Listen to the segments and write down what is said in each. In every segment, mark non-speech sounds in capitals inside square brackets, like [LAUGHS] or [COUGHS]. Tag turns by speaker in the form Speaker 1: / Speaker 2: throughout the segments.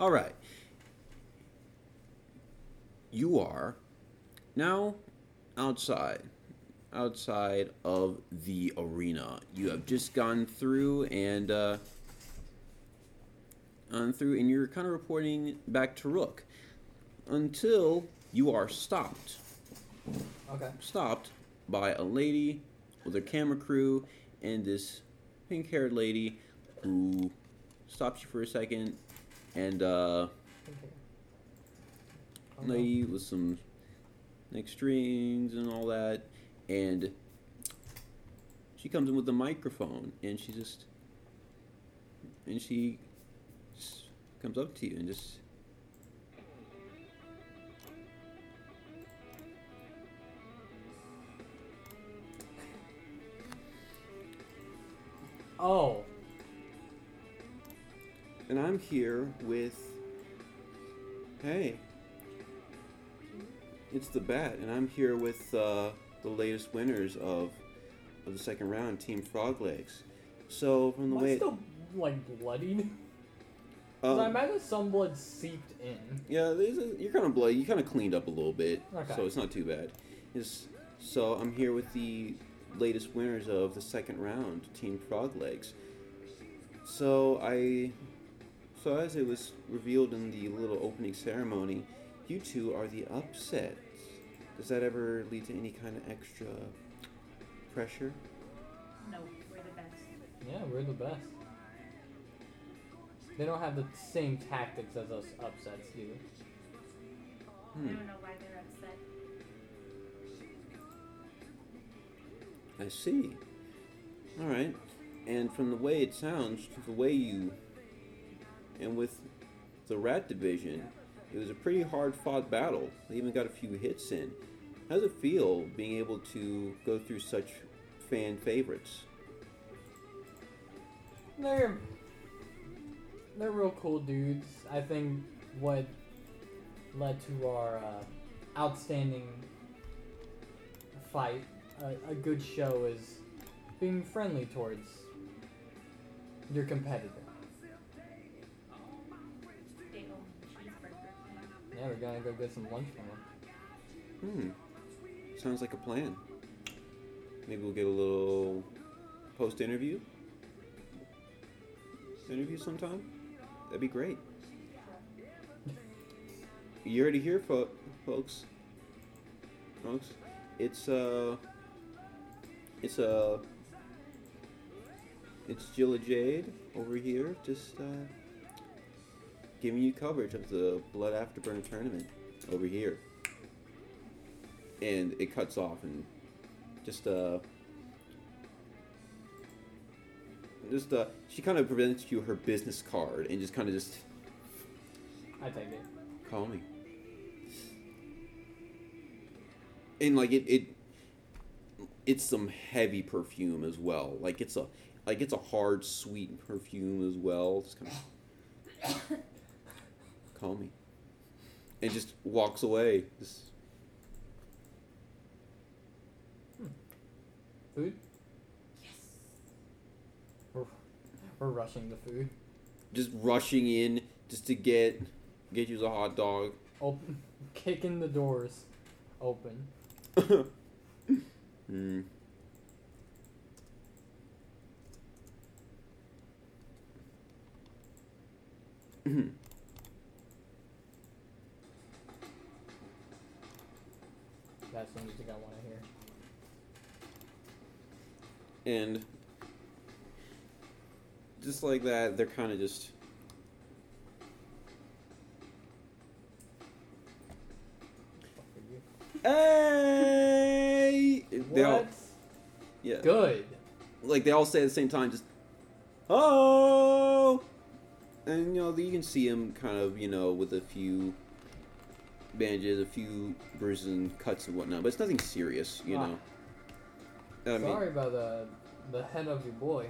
Speaker 1: All right. You are now outside, outside of the arena. You have just gone through and uh, gone through, and you're kind of reporting back to Rook until you are stopped.
Speaker 2: Okay.
Speaker 1: Stopped by a lady with a camera crew and this pink-haired lady who stops you for a second and uh lady with some neck strings and all that and she comes in with a microphone and she just and she just comes up to you and just
Speaker 2: Oh.
Speaker 1: And I'm here with hey it's the bat and I'm here with uh, the latest winners of of the second round team frog legs so from the
Speaker 2: I
Speaker 1: way
Speaker 2: still like bloodied? [LAUGHS] 'Cause I
Speaker 1: um,
Speaker 2: imagine some blood seeped in.
Speaker 1: Yeah, a, you're kind of bloody. You kind of cleaned up a little bit,
Speaker 2: Okay.
Speaker 1: so it's not too bad. It's, so I'm here with the latest winners of the second round, Team Frog Legs. So I, so as it was revealed in the little opening ceremony, you two are the upsets. Does that ever lead to any kind of extra pressure?
Speaker 3: No, we're the best.
Speaker 2: Yeah, we're the best. They don't have the same tactics as us upsets, do they?
Speaker 3: I
Speaker 1: Hmm.
Speaker 3: don't know why they're upset.
Speaker 1: I see. All right. And from the way it sounds, the way you, and with the rat division, it was a pretty hard fought battle. They even got a few hits in. How does it feel being able to go through such fan favorites?
Speaker 2: They're they're real cool dudes. I think what led to our uh, outstanding fight, a, a good show, is being friendly towards your competitor. Yeah, we're gonna go get some lunch from them.
Speaker 1: Hmm. Sounds like a plan. Maybe we'll get a little post interview. Interview sometime. That'd be great. You already here, fo- folks. Folks, it's uh, it's uh, it's Jilla Jade over here, just uh, giving you coverage of the Blood Afterburner tournament over here. And it cuts off and just uh just uh she kind of presents you her business card and just kind of just
Speaker 2: I take it.
Speaker 1: call me. And like it it it's some heavy perfume as well. Like it's a like it's a hard sweet perfume as well. Just kind of [COUGHS] call me and just walks away just
Speaker 2: Food?
Speaker 3: Yes.
Speaker 2: We're, we're rushing the food.
Speaker 1: just rushing in just to get get you a hot dog.
Speaker 2: Open, [LAUGHS] kicking the doors open. [LAUGHS]
Speaker 1: Hmm. [CLEARS THROAT]
Speaker 2: That's the music I want to hear.
Speaker 1: And just like that, they're kind of just. Hey! They all,
Speaker 2: What?
Speaker 1: yeah.
Speaker 2: Good.
Speaker 1: Like they all say at the same time, just. Oh! And you know you can see him kind of you know with a few bandages, a few bruises and cuts and whatnot, but it's nothing serious, you
Speaker 2: Ah.
Speaker 1: know. I mean,
Speaker 2: Sorry about the the head of your boy.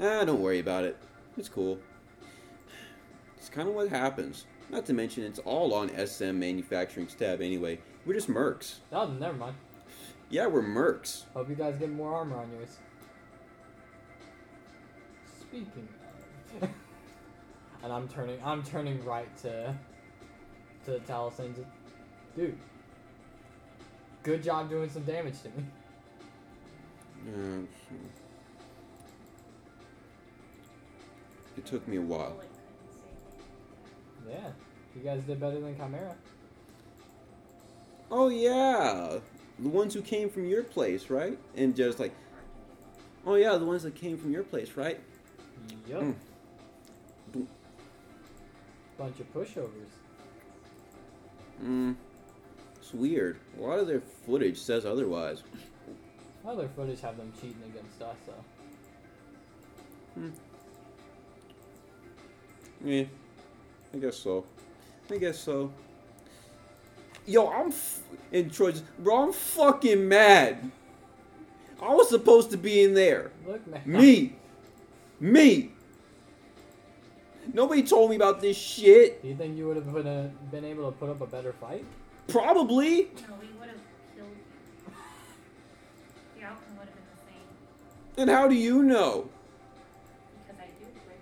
Speaker 1: Ah, don't worry about it. It's cool. It's kind of what happens. Not to mention, it's all on SM Manufacturing's tab anyway. We're just mercs.
Speaker 2: Oh, never mind.
Speaker 1: Yeah, we're mercs.
Speaker 2: Hope you guys get more armor on yours. Speaking of, [LAUGHS] and I'm turning I'm turning right to to Taliesin. Dude, good job doing some damage to me.
Speaker 1: It took me a while.
Speaker 3: Bullet couldn't save it.
Speaker 2: Yeah, you guys did better than Chimera.
Speaker 1: Oh yeah, the ones who came from your place, right? And just like, oh yeah, the ones that came from your place, right?
Speaker 2: Yup.
Speaker 1: Mm.
Speaker 2: Bunch of pushovers.
Speaker 1: Mm, it's weird. A lot of their footage says otherwise.
Speaker 2: Other footage have them cheating against us, so hmm.
Speaker 1: Yeah, I guess so. I guess so. Yo, I'm f- and Troy's, bro. I'm fucking mad. I was supposed to be in there.
Speaker 2: look, man.
Speaker 1: Me, me. Nobody told me about this shit.
Speaker 2: Do you think you would have been, a, been able to put up a better fight?
Speaker 1: Probably.
Speaker 3: No, we would have killed you. The outcome would have been the same.
Speaker 1: And how do you know?
Speaker 3: Because I do play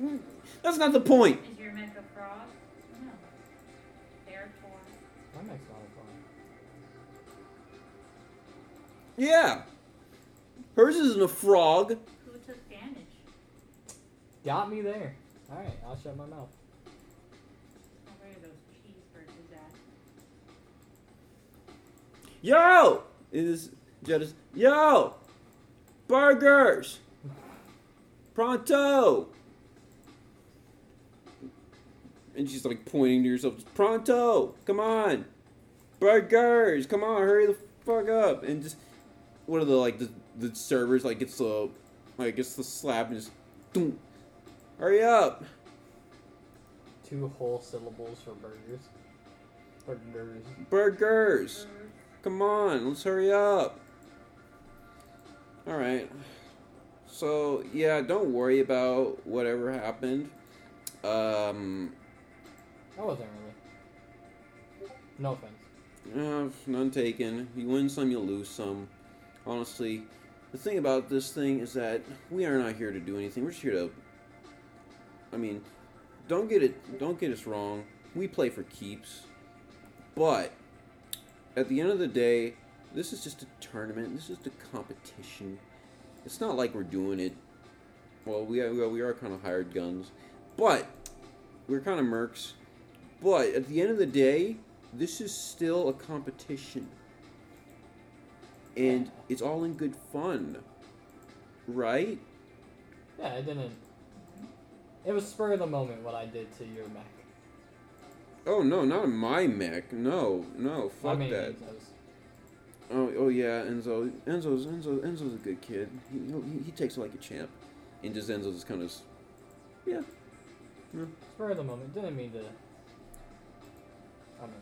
Speaker 3: the best.
Speaker 1: That's not the point.
Speaker 3: Is your mech a frog? No. Therefore,
Speaker 2: That makes a lot of fun.
Speaker 1: Yeah. Hers isn't a frog.
Speaker 3: who took damage?
Speaker 2: Got me there. Alright, I'll shut my mouth.
Speaker 1: Yo! It is Jettis. Yo! Burgers! Pronto! And she's like pointing to herself. Pronto! Come on! Burgers! Come on, hurry the fuck up! And just one of the like the, the servers like gets the like gets the slap and just Doom. Hurry up!
Speaker 2: Two whole syllables for burgers. Burgers.
Speaker 1: Burgers! Come on, let's hurry up. Alright. So, yeah, don't worry about whatever happened. Um,
Speaker 2: That wasn't really. No offense.
Speaker 1: uh, none taken. You win some, you lose some. Honestly, the thing about this thing is that we are not here to do anything. We're just here to. I mean, don't get it. Don't get us wrong. We play for keeps, but at the end of the day, this is just a tournament. This is just a competition. It's not like we're doing it. Well, we are, we are kind of hired guns, but we're kind of mercs. But at the end of the day, this is still a competition, and it's all in good fun, right?
Speaker 2: Yeah, it didn't. It was spur of the moment what I did to your mech.
Speaker 1: Oh no, not in my mech. No, no, fuck
Speaker 2: I mean,
Speaker 1: that.
Speaker 2: Enzo's.
Speaker 1: Oh, oh yeah, Enzo. Enzo's Enzo. Enzo's a good kid. He he, he takes it like a champ, and just Enzo's just kind of, yeah.
Speaker 2: Spur of the moment. Didn't mean to. I mean,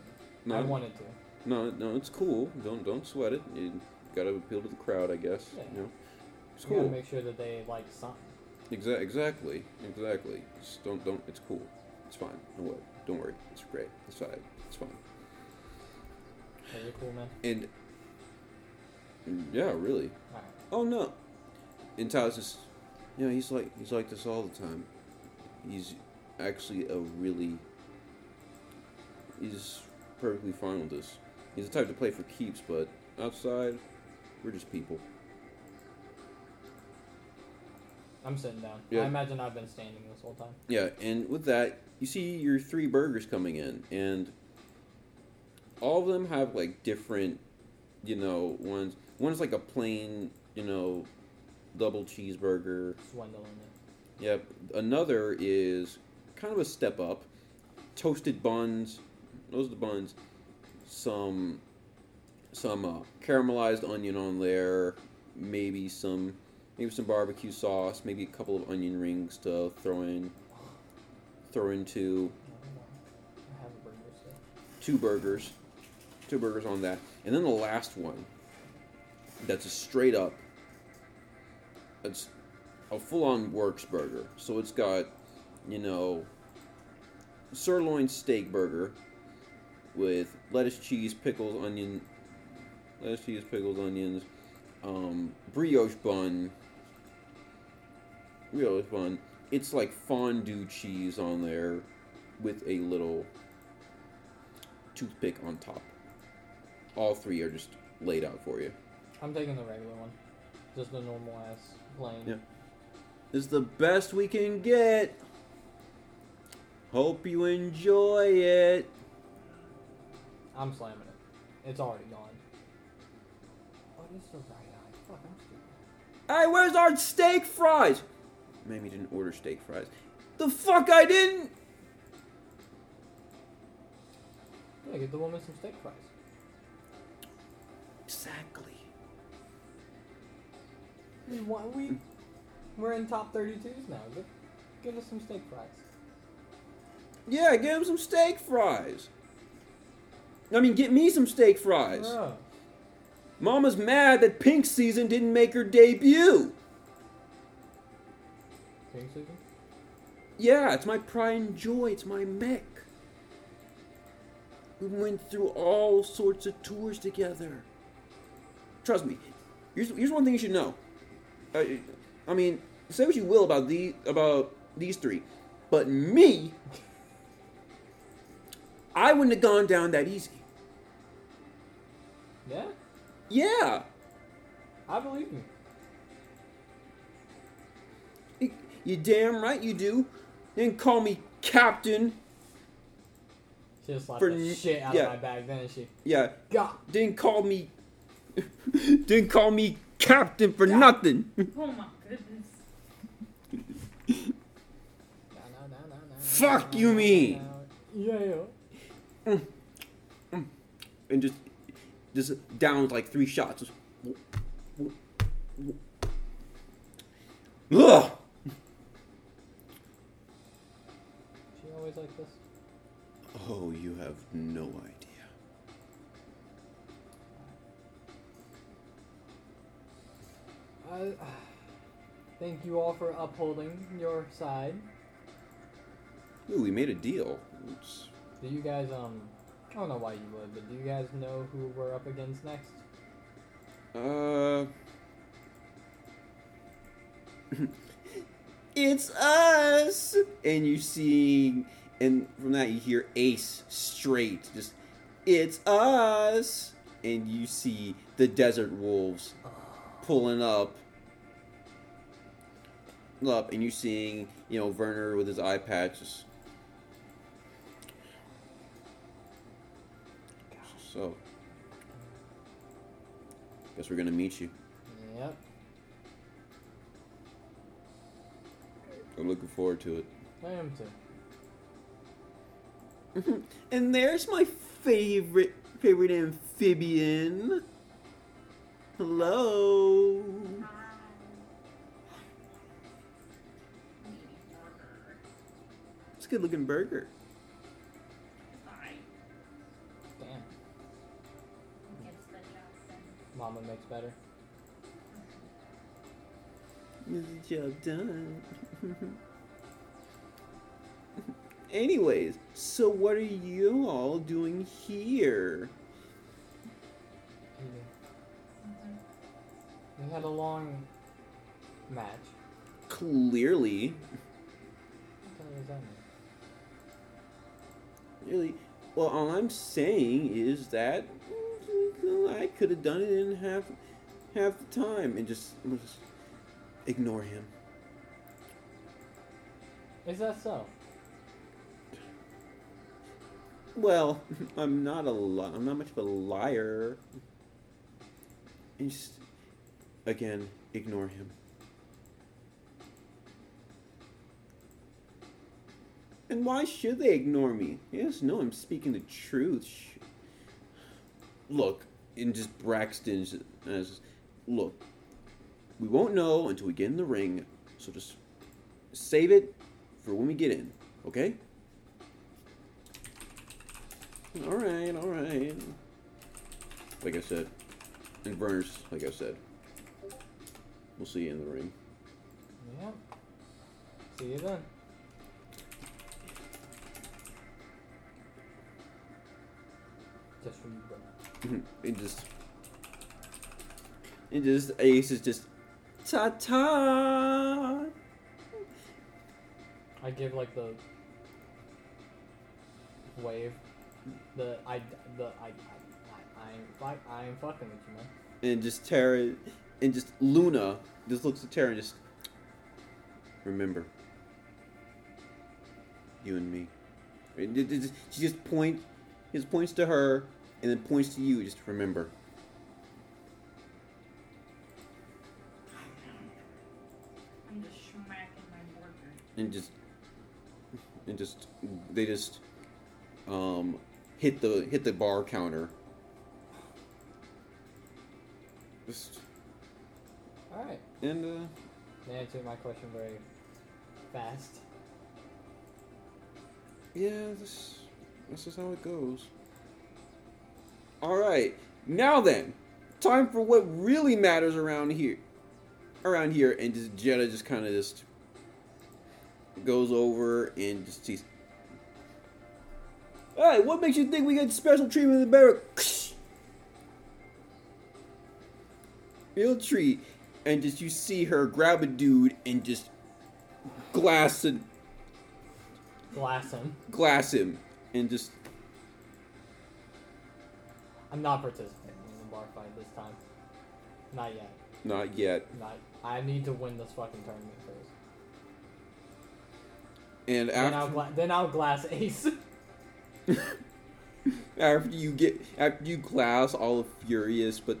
Speaker 1: No,
Speaker 2: I wanted to.
Speaker 1: no, no. It's cool. Don't don't sweat it. You gotta appeal to the crowd, I guess.
Speaker 2: Yeah.
Speaker 1: You know, it's
Speaker 2: You gotta
Speaker 1: cool.
Speaker 2: make sure that they like something.
Speaker 1: Exa- exactly, exactly. Just don't don't. It's cool. It's fine. Don't worry. Don't worry. It's great. It's fine. It's fine.
Speaker 2: Are you cool, man?
Speaker 1: And yeah, really.
Speaker 2: Alright.
Speaker 1: Oh no. And Tyler's just, you know, he's like he's like this all the time. He's actually a really. He's perfectly fine with this. He's the type to play for keeps, but outside, we're just people.
Speaker 2: I'm sitting down.
Speaker 1: Yeah.
Speaker 2: I imagine I've been standing this whole time.
Speaker 1: Yeah, and with that, you see your three burgers coming in, and all of them have like different, you know, ones. One's like a plain, you know, double cheeseburger.
Speaker 2: Swindling it.
Speaker 1: Yep. Another is kind of a step up. Toasted buns. Those are the buns. Some some uh, caramelized onion on there. Maybe some maybe some barbecue sauce. Maybe a couple of onion rings to throw in. Throw into two burgers. Two burgers on that. And then the last one. That's a straight up. It's a full on works burger. So it's got, you know, sirloin steak burger with lettuce, cheese, pickles, onion, lettuce, cheese, pickles, onions, um, brioche bun, brioche fun. It's like fondue cheese on there with a little toothpick on top. All three are just laid out for you.
Speaker 2: I'm taking the regular one. Just the normal ass plain.
Speaker 1: Yeah. This is the best we can get. Hope you enjoy it.
Speaker 2: I'm slamming it. It's already gone. What is the right eye? Fuck, I'm stupid.
Speaker 1: Hey, where's our steak fries? Maybe didn't order steak fries. The fuck I didn't.
Speaker 2: Yeah, get the woman some steak fries.
Speaker 1: Exactly.
Speaker 2: We, want, we, we're in top 32s now. Give, give us some steak fries.
Speaker 1: Yeah, give him some steak fries. I mean, get me some steak fries.
Speaker 2: Bruh.
Speaker 1: Mama's mad that Pink Season didn't make her debut.
Speaker 2: Pink?
Speaker 1: Yeah, it's my pride and joy. It's my mech. We went through all sorts of tours together. Trust me. Here's, here's one thing you should know. Uh, I mean, say what you will about the about these three, but me, [LAUGHS] I wouldn't have gone down that easy.
Speaker 2: Yeah?
Speaker 1: Yeah,
Speaker 2: I believe you.
Speaker 1: You, you damn right you do. Didn't call me captain.
Speaker 2: She just slapped
Speaker 1: For
Speaker 2: the shit out
Speaker 1: yeah.
Speaker 2: of my bag, didn't she?
Speaker 1: Yeah,
Speaker 2: God.
Speaker 1: didn't call me. [LAUGHS] didn't call me captain for
Speaker 2: Yeah.
Speaker 1: nothing. [LAUGHS]
Speaker 3: Oh my goodness.
Speaker 2: No, no, no, no, no,
Speaker 1: Fuck you, me.
Speaker 2: no. Yeah, yeah.
Speaker 1: and just just down like three shots. Just, Ugh!
Speaker 2: She always like this.
Speaker 1: Oh, you have no idea.
Speaker 2: I thank you all for upholding your side.
Speaker 1: Ooh, we made a deal. It's-
Speaker 2: Do you guys um? I don't know why you would, but do you guys know who we're up against next?
Speaker 1: Uh. [LAUGHS] it's us! And you see, and from that you hear Ace straight, just, it's us! And you see the Desert Wolves pulling up. Up, and you're seeing, you know, Werner with his eye patch. Just, so, guess we're gonna meet you.
Speaker 2: Yep.
Speaker 1: I'm looking forward to it.
Speaker 2: I am too. [LAUGHS]
Speaker 1: and there's my favorite favorite amphibian. Hello.
Speaker 3: Hi. Maybe burger.
Speaker 1: It's a good looking burger.
Speaker 2: Damn.
Speaker 3: Gets the job done.
Speaker 2: Mama makes better.
Speaker 1: Is the job done? Mm-hmm. Anyways, so what are you all doing here?
Speaker 3: Mm-hmm.
Speaker 2: We had a long match.
Speaker 1: Clearly,
Speaker 2: What the hell does that mean?
Speaker 1: really, well, all I'm saying is that I could have done it in half half the time and just, just ignore him.
Speaker 2: Is that so?
Speaker 1: Well, [LAUGHS] I'm not a li- I'm not much of a liar. And just again, ignore him. And why should they ignore me? Yes, no, I'm speaking the truth. Look, and just Braxton as look. We won't know until we get in the ring, so just save it for when we get in, okay? All right, all right. Like I said, and Verner's, like I said, we'll see you in the ring.
Speaker 2: Yep. See you then. Just for you, bro. [LAUGHS]
Speaker 1: and just, and just Ace is just, ta ta.
Speaker 2: Give like the wave. The I the I I, I, I ain't I ain't fucking with you, man.
Speaker 1: and just Tara, and just Luna just looks at Tara and just remember you and me. And it- it just- she just point, he just points to her and then points to you. Just remember.
Speaker 3: I'm just smacking my burger.
Speaker 1: and just and just they just um hit the hit the bar counter. Just
Speaker 2: All right.
Speaker 1: and uh
Speaker 2: They answered my question very fast.
Speaker 1: yeah, this this is how it goes. All right, now then, time for what really matters around here. Around here, and just Jetta just kind of just goes over and just sees. Hey, what makes you think we get special treatment in the barrack? Field treat, and just you see her grab a dude and just glass and
Speaker 2: Glass him.
Speaker 1: glass him, and just
Speaker 2: I'm not participating in the bar fight this time. Not yet.
Speaker 1: not yet.
Speaker 2: Not. I need to win this fucking tournament first.
Speaker 1: And
Speaker 2: Then I'll, gla- then I'll glass [LAUGHS] ace. [LAUGHS]
Speaker 1: after you get after you glass all of Furious, but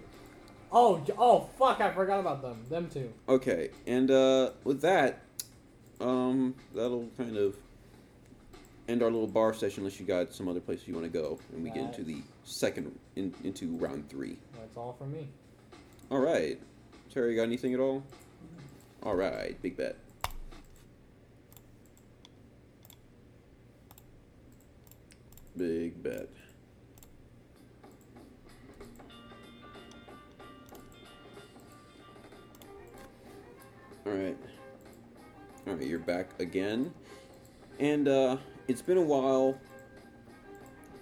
Speaker 2: oh, oh, fuck! I forgot about them. Them too.
Speaker 1: okay. And uh with that, um, that'll kind of end our little bar session. Unless you got some other place you want to go, and we get into the second in, into round three.
Speaker 2: That's all for me.
Speaker 1: All right, Terry, got anything at all? All right, big bet. Big bet. All right. All right, you're back again. And uh it's been a while.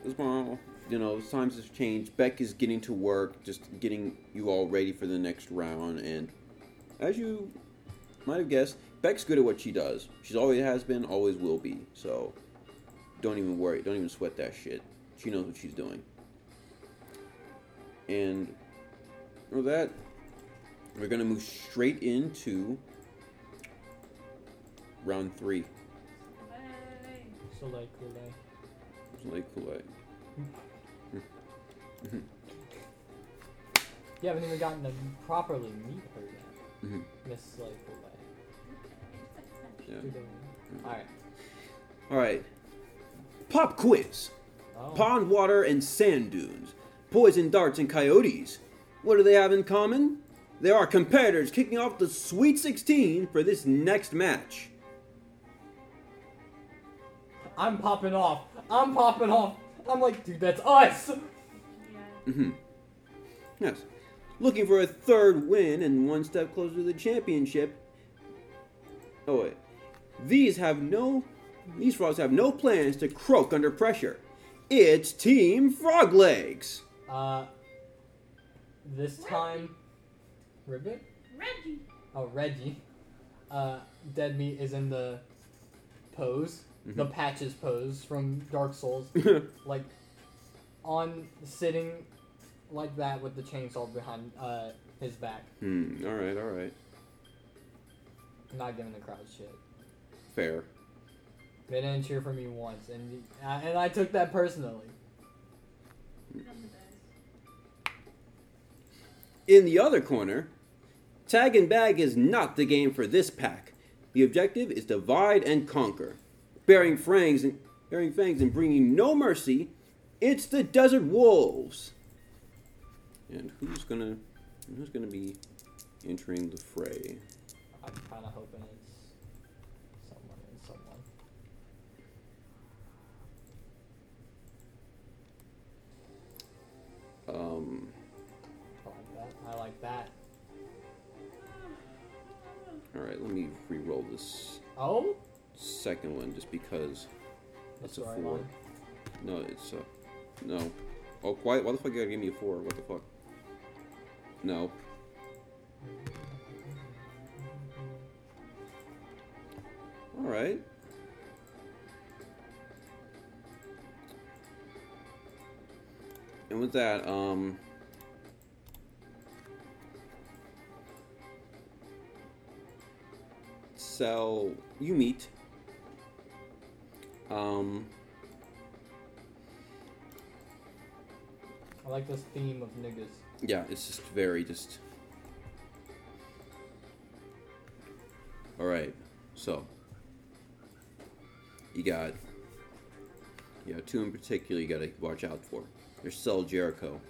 Speaker 1: It's been a while. You know, times have changed. Beck is getting to work, just getting you all ready for the next round. And as you might have guessed, Beck's good at what she does. She's always has been, always will be. So don't even worry. Don't even sweat that shit. She knows what she's doing. And with that, we're gonna move straight into round three.
Speaker 3: Hey.
Speaker 2: So like, Kool-Aid.
Speaker 1: Like Kool-Aid.
Speaker 2: You haven't even gotten to properly meet her yet,
Speaker 1: Mhm.
Speaker 2: Miss Slay Kool-Aid.
Speaker 1: Yeah.
Speaker 2: It. All right.
Speaker 1: All right. Pop quiz.
Speaker 2: Oh.
Speaker 1: Pond water and sand dunes. Poison darts and coyotes. What do they have in common? They are competitors kicking off the Sweet 16 for this next match.
Speaker 2: I'm popping off. I'm popping off. I'm like, dude, that's us.
Speaker 3: Yeah.
Speaker 1: hmm Yes. Looking for a third win and one step closer to the championship. Oh wait. These have no these frogs have no plans to croak under pressure. It's Team Frog Legs.
Speaker 2: Uh, this time, Ribbit.
Speaker 3: Reggie.
Speaker 2: Oh, Reggie. Uh, Dead Meat is in the pose, the
Speaker 1: Mhm.
Speaker 2: patches pose from Dark Souls, [LAUGHS] like on sitting like that with the chainsaw behind uh his back,
Speaker 1: hmm, alright, alright.
Speaker 2: not giving the crowd shit.
Speaker 1: Fair.
Speaker 2: They didn't cheer for me once, and uh, and I took that personally.
Speaker 1: In the other corner, Tag and Bag is not the game for this pack. The objective is divide and conquer. Bearing fangs and bearing fangs and bringing no mercy, it's the Desert Wolves. And who's gonna who's gonna be entering the fray?
Speaker 2: I'm kind of hoping it's someone and someone.
Speaker 1: Um,
Speaker 2: I like that. I like that.
Speaker 1: all right, let me re-roll this
Speaker 2: Oh,
Speaker 1: second one just because
Speaker 2: that's
Speaker 1: It's a four. no, it's a no. Oh, why? Why the fuck you gotta give me a four? What the fuck? No. All right. And with that, um, so you meet. Um,
Speaker 2: I like this theme of niggas.
Speaker 1: yeah, it's just very just. All right, so you got you got two in particular you got to watch out for. There's Cell Jericho,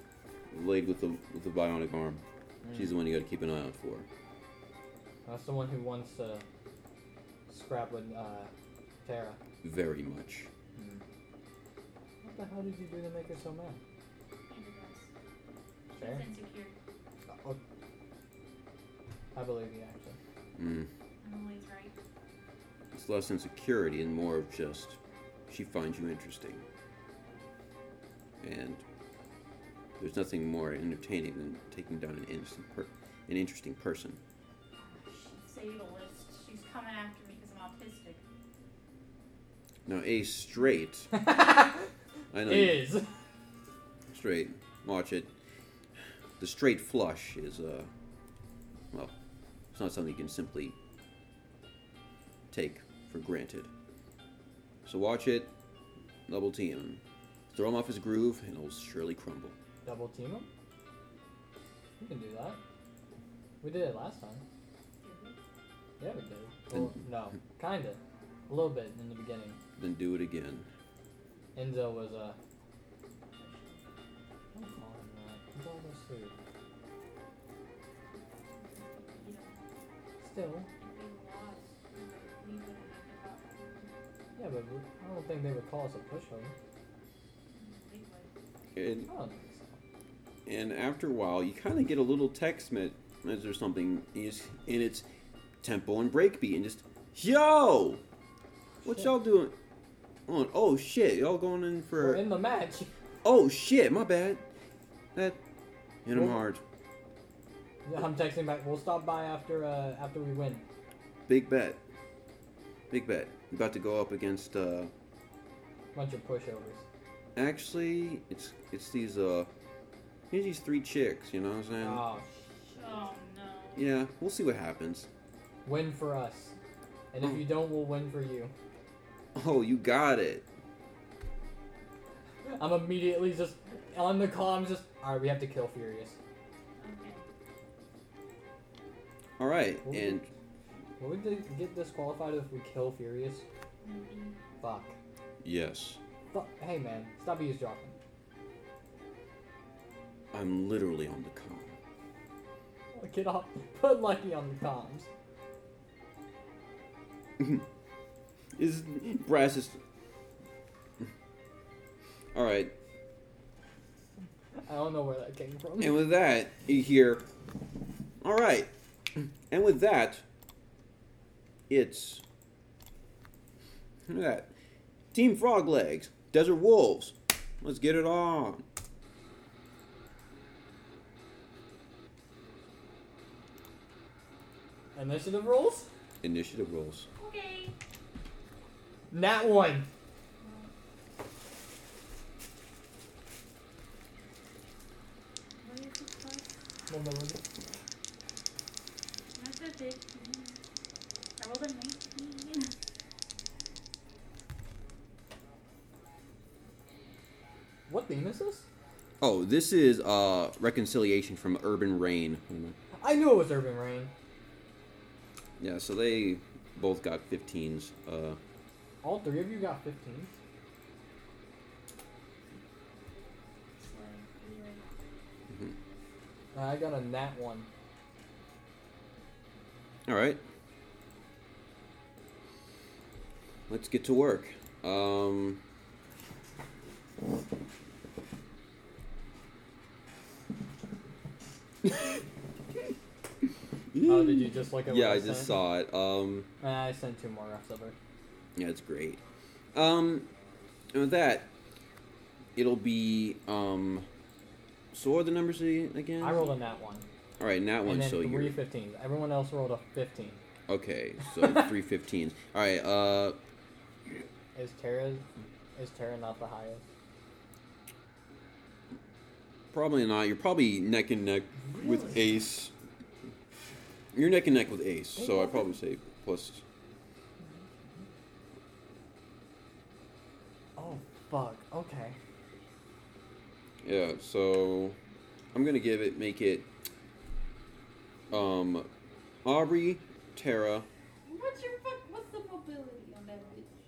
Speaker 1: laid with the with the bionic arm. She's the one you got to keep an eye out for.
Speaker 2: That's the one who wants to scrap with uh, Tara.
Speaker 1: Very much.
Speaker 2: What the hell did you do to make her so mad?
Speaker 3: Kinda.
Speaker 2: Fair.
Speaker 3: Insecure.
Speaker 2: Oh, I believe you actually.
Speaker 1: Mm.
Speaker 3: I'm always right.
Speaker 1: It's less insecurity and more of just she finds you interesting. And there's nothing more entertaining than taking down an innocent per- an interesting person.
Speaker 3: She's ableist. She's coming after me because I'm autistic.
Speaker 1: Now, a straight. [LAUGHS] I know you-
Speaker 2: Is.
Speaker 1: straight. Watch it. The straight flush is uh, well, it's not something you can simply take for granted. So watch it. Double team him. Throw him off his groove, and he'll surely crumble.
Speaker 2: Double team him? We can do that. We did it last time. Yeah, we did. Well, no, [LAUGHS] kinda. A little bit in the beginning.
Speaker 1: Then do it again.
Speaker 2: Enzo was uh. Don't call him that. He's almost food.
Speaker 3: You
Speaker 2: Still.
Speaker 3: if we lost, we would- we wouldn't have give up.
Speaker 2: Yeah, but I don't think they would call us a pushover.
Speaker 3: They.
Speaker 1: And,
Speaker 2: I don't think so.
Speaker 1: and after a while, you kind of get a little text me- message or something, is and it's tempo and breakbeat, and just yo, what
Speaker 2: Shit.
Speaker 1: y'all doing? On oh shit, y'all going in for
Speaker 2: We're in the match.
Speaker 1: Oh shit, my bad. That hit him
Speaker 2: Well-
Speaker 1: hard.
Speaker 2: I'm texting back. We'll stop by after uh after we win.
Speaker 1: Big bet. Big bet. About to go up against uh
Speaker 2: Bunch of pushovers.
Speaker 1: Actually it's it's these uh here's these three chicks, you know what I'm saying?
Speaker 2: Oh,
Speaker 3: Oh no.
Speaker 1: yeah, we'll see what happens.
Speaker 2: win for us. And if
Speaker 1: Oh.
Speaker 2: you don't, we'll win for you.
Speaker 1: Oh, you got it.
Speaker 2: I'm immediately just on the comms. Just all right. We have to kill Furious.
Speaker 3: Okay.
Speaker 1: All right,
Speaker 2: Ooh.
Speaker 1: and
Speaker 2: Would we di- get disqualified if we kill Furious?
Speaker 3: Maybe.
Speaker 2: Fuck.
Speaker 1: yes,
Speaker 2: Hey man, stop eavesdropping.
Speaker 1: I'm literally on the com.
Speaker 2: Get off. [LAUGHS] Put Lucky on the comms. [LAUGHS]
Speaker 1: Is Brass is All right.
Speaker 2: I don't know where that came from.
Speaker 1: And with that, you hear, all right. And with that, it's look at that. Team Frog Legs, Desert Wolves. Let's get it on.
Speaker 2: Initiative rules.
Speaker 1: Initiative rolls.
Speaker 3: Okay.
Speaker 2: Nat one.
Speaker 3: What is this. That's a 15. I rolled a 19.
Speaker 2: Theme is this?
Speaker 1: Oh, this is uh reconciliation from Urban Rain.
Speaker 2: I knew it was Urban Rain.
Speaker 1: Yeah, so they both got 15s. Uh,
Speaker 2: All three of you got 15. I got a nat one.
Speaker 1: all right. Let's get to work. Um,
Speaker 2: Oh, did you just look at
Speaker 1: yeah, I
Speaker 2: I
Speaker 1: just saw it. Um,
Speaker 2: Ah, I sent two more refs over.
Speaker 1: yeah, it's great. Um, and with that, it'll be um. So what are the numbers again?
Speaker 2: I rolled a nat one.
Speaker 1: All right, nat one.
Speaker 2: and then
Speaker 1: So
Speaker 2: three
Speaker 1: you're
Speaker 2: 15s. Everyone else rolled a 15.
Speaker 1: okay. So [LAUGHS] three 15s. All right. Uh,
Speaker 2: Is Tara is Tara not the highest?
Speaker 1: Probably not. You're probably neck and neck with Ace. You're neck and neck with Ace, so I'd probably say plus.
Speaker 2: Oh fuck. Okay.
Speaker 1: Yeah, so I'm gonna give it, make it. Um, Aubrey, Tara,
Speaker 3: What's your fuck? What's the mobility on that bitch?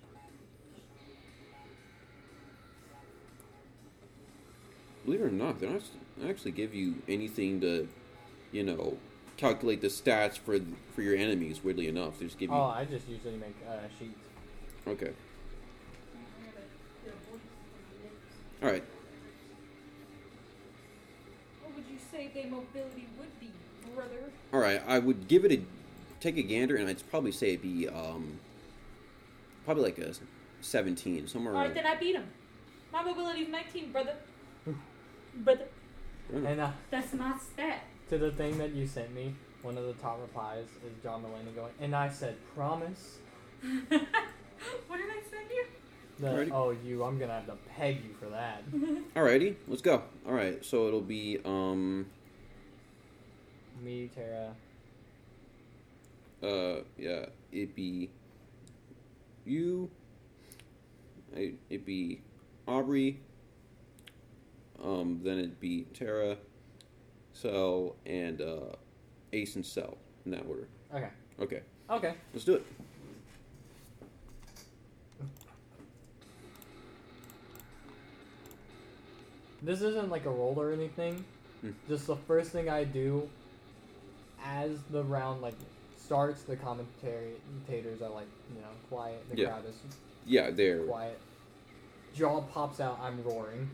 Speaker 1: Believe it or not, they don't actually give you anything to, you know, calculate the stats for for your enemies. Weirdly enough, they just give you.
Speaker 2: Oh, I just usually make uh, sheets.
Speaker 1: Okay,
Speaker 3: I gotta get a voice for my lips.
Speaker 1: all right.
Speaker 3: What would you say their mobility would be, brother?
Speaker 1: All right, I would give it a take a gander, and I'd probably say it'd be um, probably like a seventeen, somewhere.
Speaker 3: Alright, then I beat him. My mobility is 19, brother. brother.
Speaker 2: And uh,
Speaker 3: That's my stat.
Speaker 2: to the thing that you sent me, one of the top replies is John Mulaney going, and I said, promise. [LAUGHS]
Speaker 3: what did I send you?
Speaker 2: The,
Speaker 1: Alrighty.
Speaker 2: oh, you, I'm gonna have to peg you for that. [LAUGHS]
Speaker 1: Alrighty, let's go. All right, so it'll be um,
Speaker 2: Me, Tara.
Speaker 1: uh, yeah, it'd be you. I, it'd be Aubrey. Um, then it'd be Tara, Cell, and uh, Ace and Cell in that order.
Speaker 2: Okay.
Speaker 1: Okay,
Speaker 2: Okay.
Speaker 1: let's do it.
Speaker 2: This isn't like a roll or anything.
Speaker 1: Hmm.
Speaker 2: Just the first thing I do as the round like starts, the commentators are like, you know, quiet. The
Speaker 1: Yeah.
Speaker 2: crowd is
Speaker 1: Yeah, they're
Speaker 2: quiet. Jaw pops out. I'm roaring.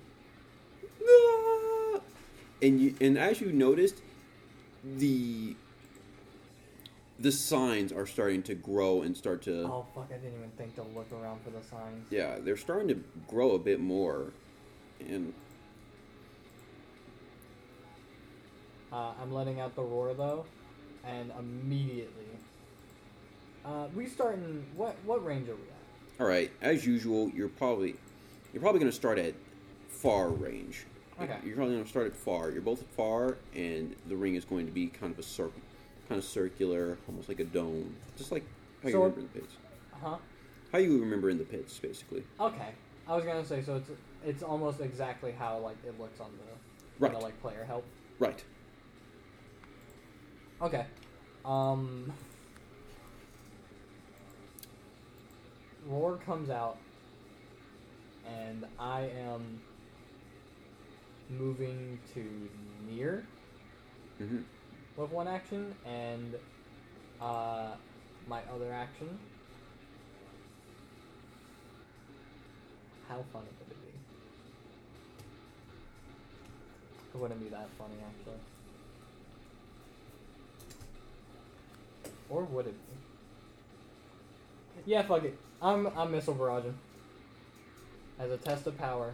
Speaker 1: Ah! And you and as you noticed, the the signs are starting to grow and start to
Speaker 2: Oh fuck! I didn't even think to look around for the signs.
Speaker 1: yeah, they're starting to grow a bit more. And
Speaker 2: Uh, I'm letting out the roar though, and immediately, uh, we starting. What what range are we at?
Speaker 1: all right, as usual, you're probably you're probably going to start at far range.
Speaker 2: Okay.
Speaker 1: You're probably going to start at far. You're both at far, and the ring is going to be kind of a circle, kind of circular, almost like a dome, just like how you remember in the pits.
Speaker 2: Uh huh?
Speaker 1: How you remember in the pits, basically.
Speaker 2: Okay. I was gonna say so. It's it's almost exactly how like it looks on the
Speaker 1: Right.
Speaker 2: the, like player help.
Speaker 1: Right.
Speaker 2: Okay. Um. Roar comes out, and I am moving to near
Speaker 1: hmm
Speaker 2: with one action, and uh, my other action. How funny would it be? It wouldn't be that funny, actually. Or would it be? Yeah, fuck it. I'm I'm missile barraging. As a test of power,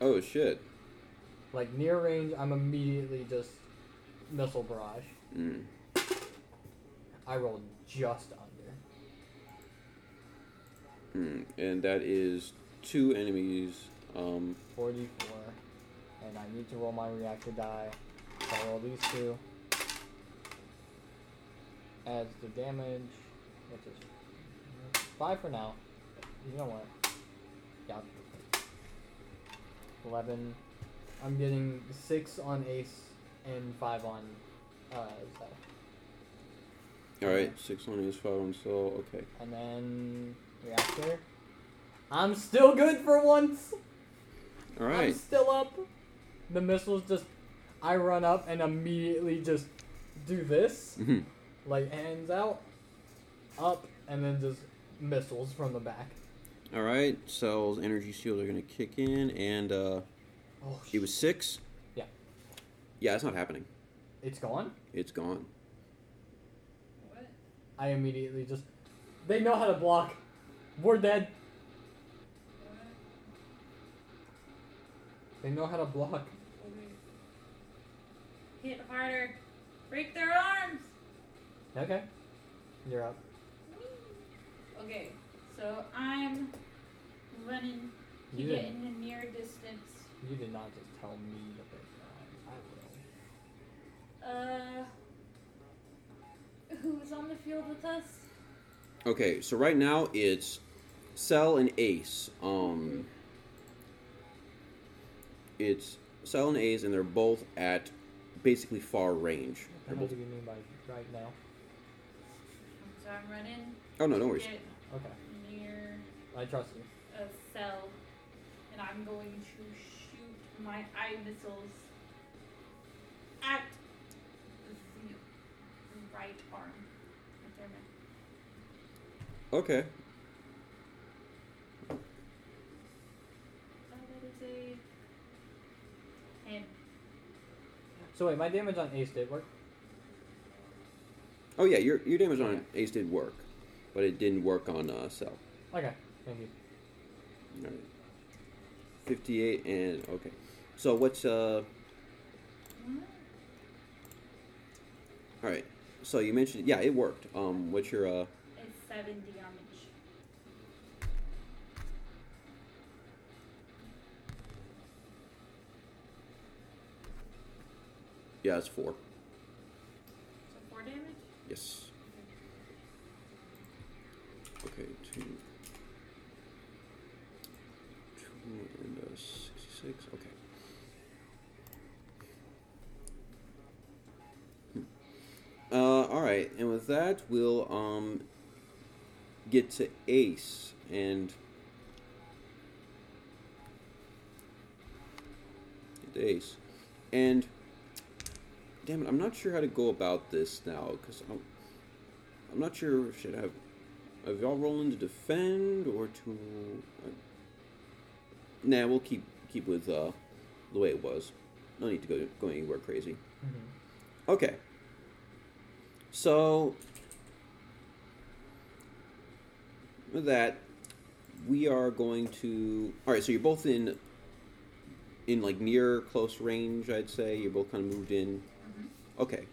Speaker 1: Oh shit.
Speaker 2: Like near range, I'm immediately just missile barrage.
Speaker 1: Mm.
Speaker 2: I rolled just under.
Speaker 1: Mm. And that is two enemies. Um,
Speaker 2: 44. And I need to roll my reactor die. So I roll these two. Adds the damage, which is 5 for now. You know what? Yeah. 11. I'm getting 6 on Ace and 5 on uh, Zeph.
Speaker 1: all right, six on ace, five on Cell. Okay.
Speaker 2: And then reactor. I'm still good for once!
Speaker 1: All right.
Speaker 2: I'm still up. The missiles just. I run up and immediately just do this.
Speaker 1: hmm
Speaker 2: Like, hands out, up, and then just missiles from the back.
Speaker 1: All right. Cell's energy shield are gonna kick in, and uh,
Speaker 2: Oh,
Speaker 1: it was six.
Speaker 2: Yeah.
Speaker 1: Yeah, it's not happening.
Speaker 2: It's gone?
Speaker 1: It's gone.
Speaker 3: What?
Speaker 2: I immediately just. They know how to block. We're dead. They know how to block.
Speaker 3: Hit harder. Break their arms.
Speaker 2: Okay. You're up.
Speaker 3: Okay, so I'm running to
Speaker 2: You
Speaker 3: get
Speaker 2: didn't,
Speaker 3: in the near distance.
Speaker 2: You did not just tell me to pick
Speaker 3: Uh, who's on the field with us?
Speaker 1: Okay, so right now it's Cell and Ace. Um, it's Cell and Ace, and they're both at basically far range. They're
Speaker 2: What
Speaker 1: both.
Speaker 2: do you mean by right now?
Speaker 3: So I'm running.
Speaker 1: Oh no, no worries.
Speaker 3: Get
Speaker 2: Okay,
Speaker 3: near
Speaker 2: I trust you.
Speaker 3: a cell, and I'm going to shoot my eye missiles at the right arm. Right there, man.
Speaker 1: Okay.
Speaker 3: That is a ten.
Speaker 2: So wait, my damage on Ace did work.
Speaker 1: Oh yeah, your your damage on Ace did work, but it didn't work on uh, Cell.
Speaker 2: Okay, thank you.
Speaker 1: All right. Fifty-eight and okay. So what's uh? All right. So you mentioned yeah, it worked. Um, what's your uh?
Speaker 3: It's seven damage.
Speaker 1: Yeah, it's four.
Speaker 3: So four damage.
Speaker 1: Yes. Okay, two. Two and uh, 66. Okay. Hmm. Uh, alright, and with that, we'll um, get to Ace. And. Get to Ace. And. Damn it, I'm not sure how to go about this now, because I'm, I'm not sure should I have, have y'all rolling to defend or to, uh, nah, we'll keep keep with uh, the way it was. No need to go go anywhere crazy.
Speaker 2: Mm-hmm.
Speaker 1: Okay. So with that, we are going to. All right. So you're both in. In like near close range, I'd say you're both kind of moved in. Mm-hmm. Okay.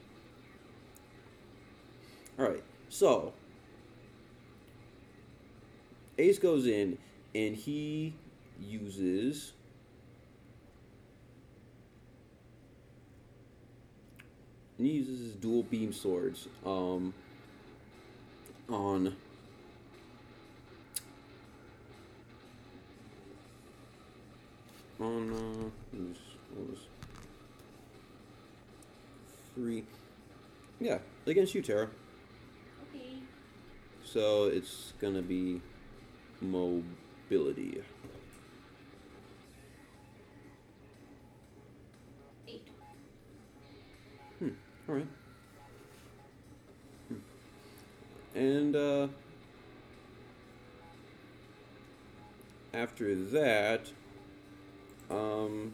Speaker 1: All right. So Ace goes in and he uses and he uses his dual beam swords um on on uh what was, what was three yeah against you Tara
Speaker 3: Okay.
Speaker 1: so it's gonna be mobility all right Hmm. and uh after that um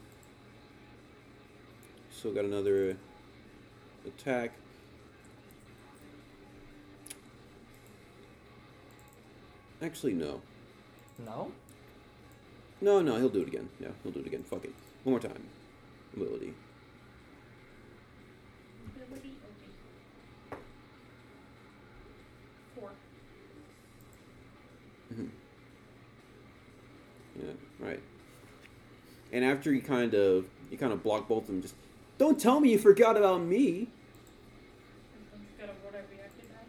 Speaker 1: still got another attack actually no
Speaker 2: No.
Speaker 1: No, no, he'll do it again. Yeah, he'll do it again. Fuck it. One more time. Ability.
Speaker 3: Ability. Okay. Four.
Speaker 1: hmm Yeah, right. And after you kind of you kind of block both of them, just don't tell me you forgot about me.
Speaker 3: Instead of what I reacted at.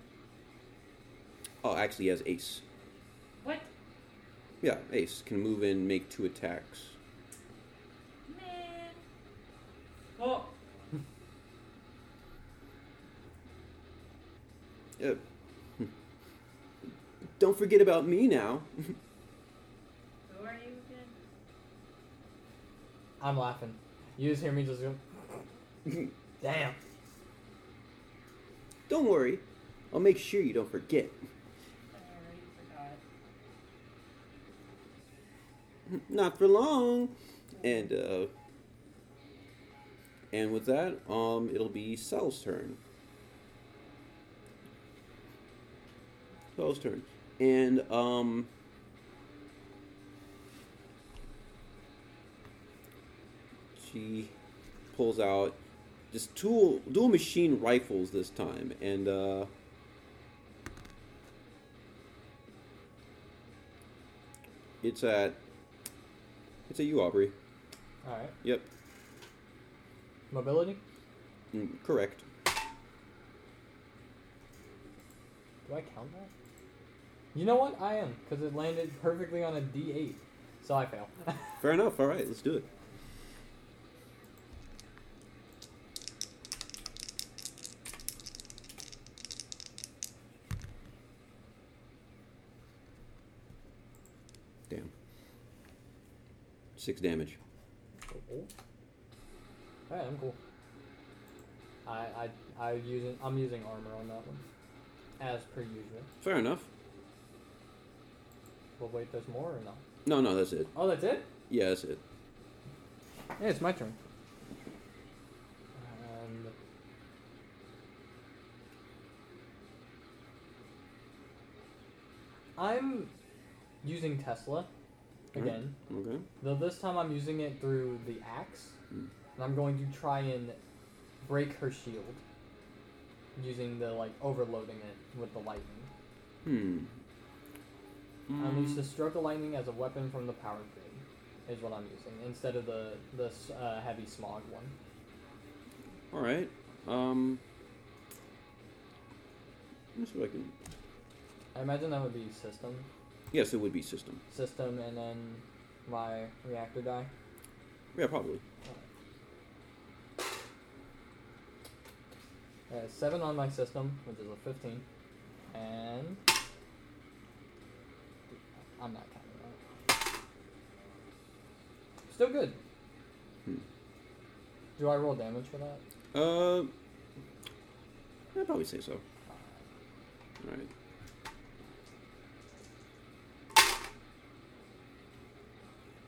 Speaker 1: Oh, actually, he has ace.
Speaker 3: What?
Speaker 1: Yeah, ace can move in, make two attacks.
Speaker 3: Man. Oh. [LAUGHS]
Speaker 1: Yeah. [LAUGHS] Don't forget about me now. [LAUGHS]
Speaker 2: I'm laughing. You just hear me just go. Damn.
Speaker 1: don't worry, I'll make sure you don't forget.
Speaker 3: I already forgot.
Speaker 1: Not for long. And uh and with that, um it'll be Cell's turn. Cell's turn. And um she pulls out just dual dual machine rifles this time and uh it's at it's at you aubrey
Speaker 2: All right.
Speaker 1: yep
Speaker 2: Mobility.
Speaker 1: Mm, correct.
Speaker 2: Do I count that? You know what? I am, because it landed perfectly on a D8. So I fail. [LAUGHS]
Speaker 1: Fair enough. All right, let's do it. Damn. Six damage.
Speaker 2: Cool. Alright, I'm cool. I I I using I'm using armor on that one. As per usual.
Speaker 1: Fair enough.
Speaker 2: But wait, there's more or no?
Speaker 1: No, no, that's it.
Speaker 2: Oh, that's it?
Speaker 1: Yeah, that's it.
Speaker 2: Yeah, it's my turn. And I'm using Tesla. Again.
Speaker 1: Okay.
Speaker 2: Though this time I'm using it through the axe.
Speaker 1: Hmm.
Speaker 2: And I'm going to try and break her shield. Using the like overloading it with the lightning.
Speaker 1: Hmm.
Speaker 2: Unleash
Speaker 1: Mm,
Speaker 2: the stroke of lightning as a weapon from the power grid is what I'm using instead of the the uh, heavy smog one.
Speaker 1: All right. Um. Let me see if I can.
Speaker 2: I imagine that would be system,
Speaker 1: Yes, it would be system.
Speaker 2: system, and then my reactor die.
Speaker 1: Yeah, probably.
Speaker 2: Uh, seven on my system, which is a fifteen, and I'm not counting that. Still good.
Speaker 1: Hmm.
Speaker 2: Do I roll damage for that?
Speaker 1: Uh. I'd probably say so. All right.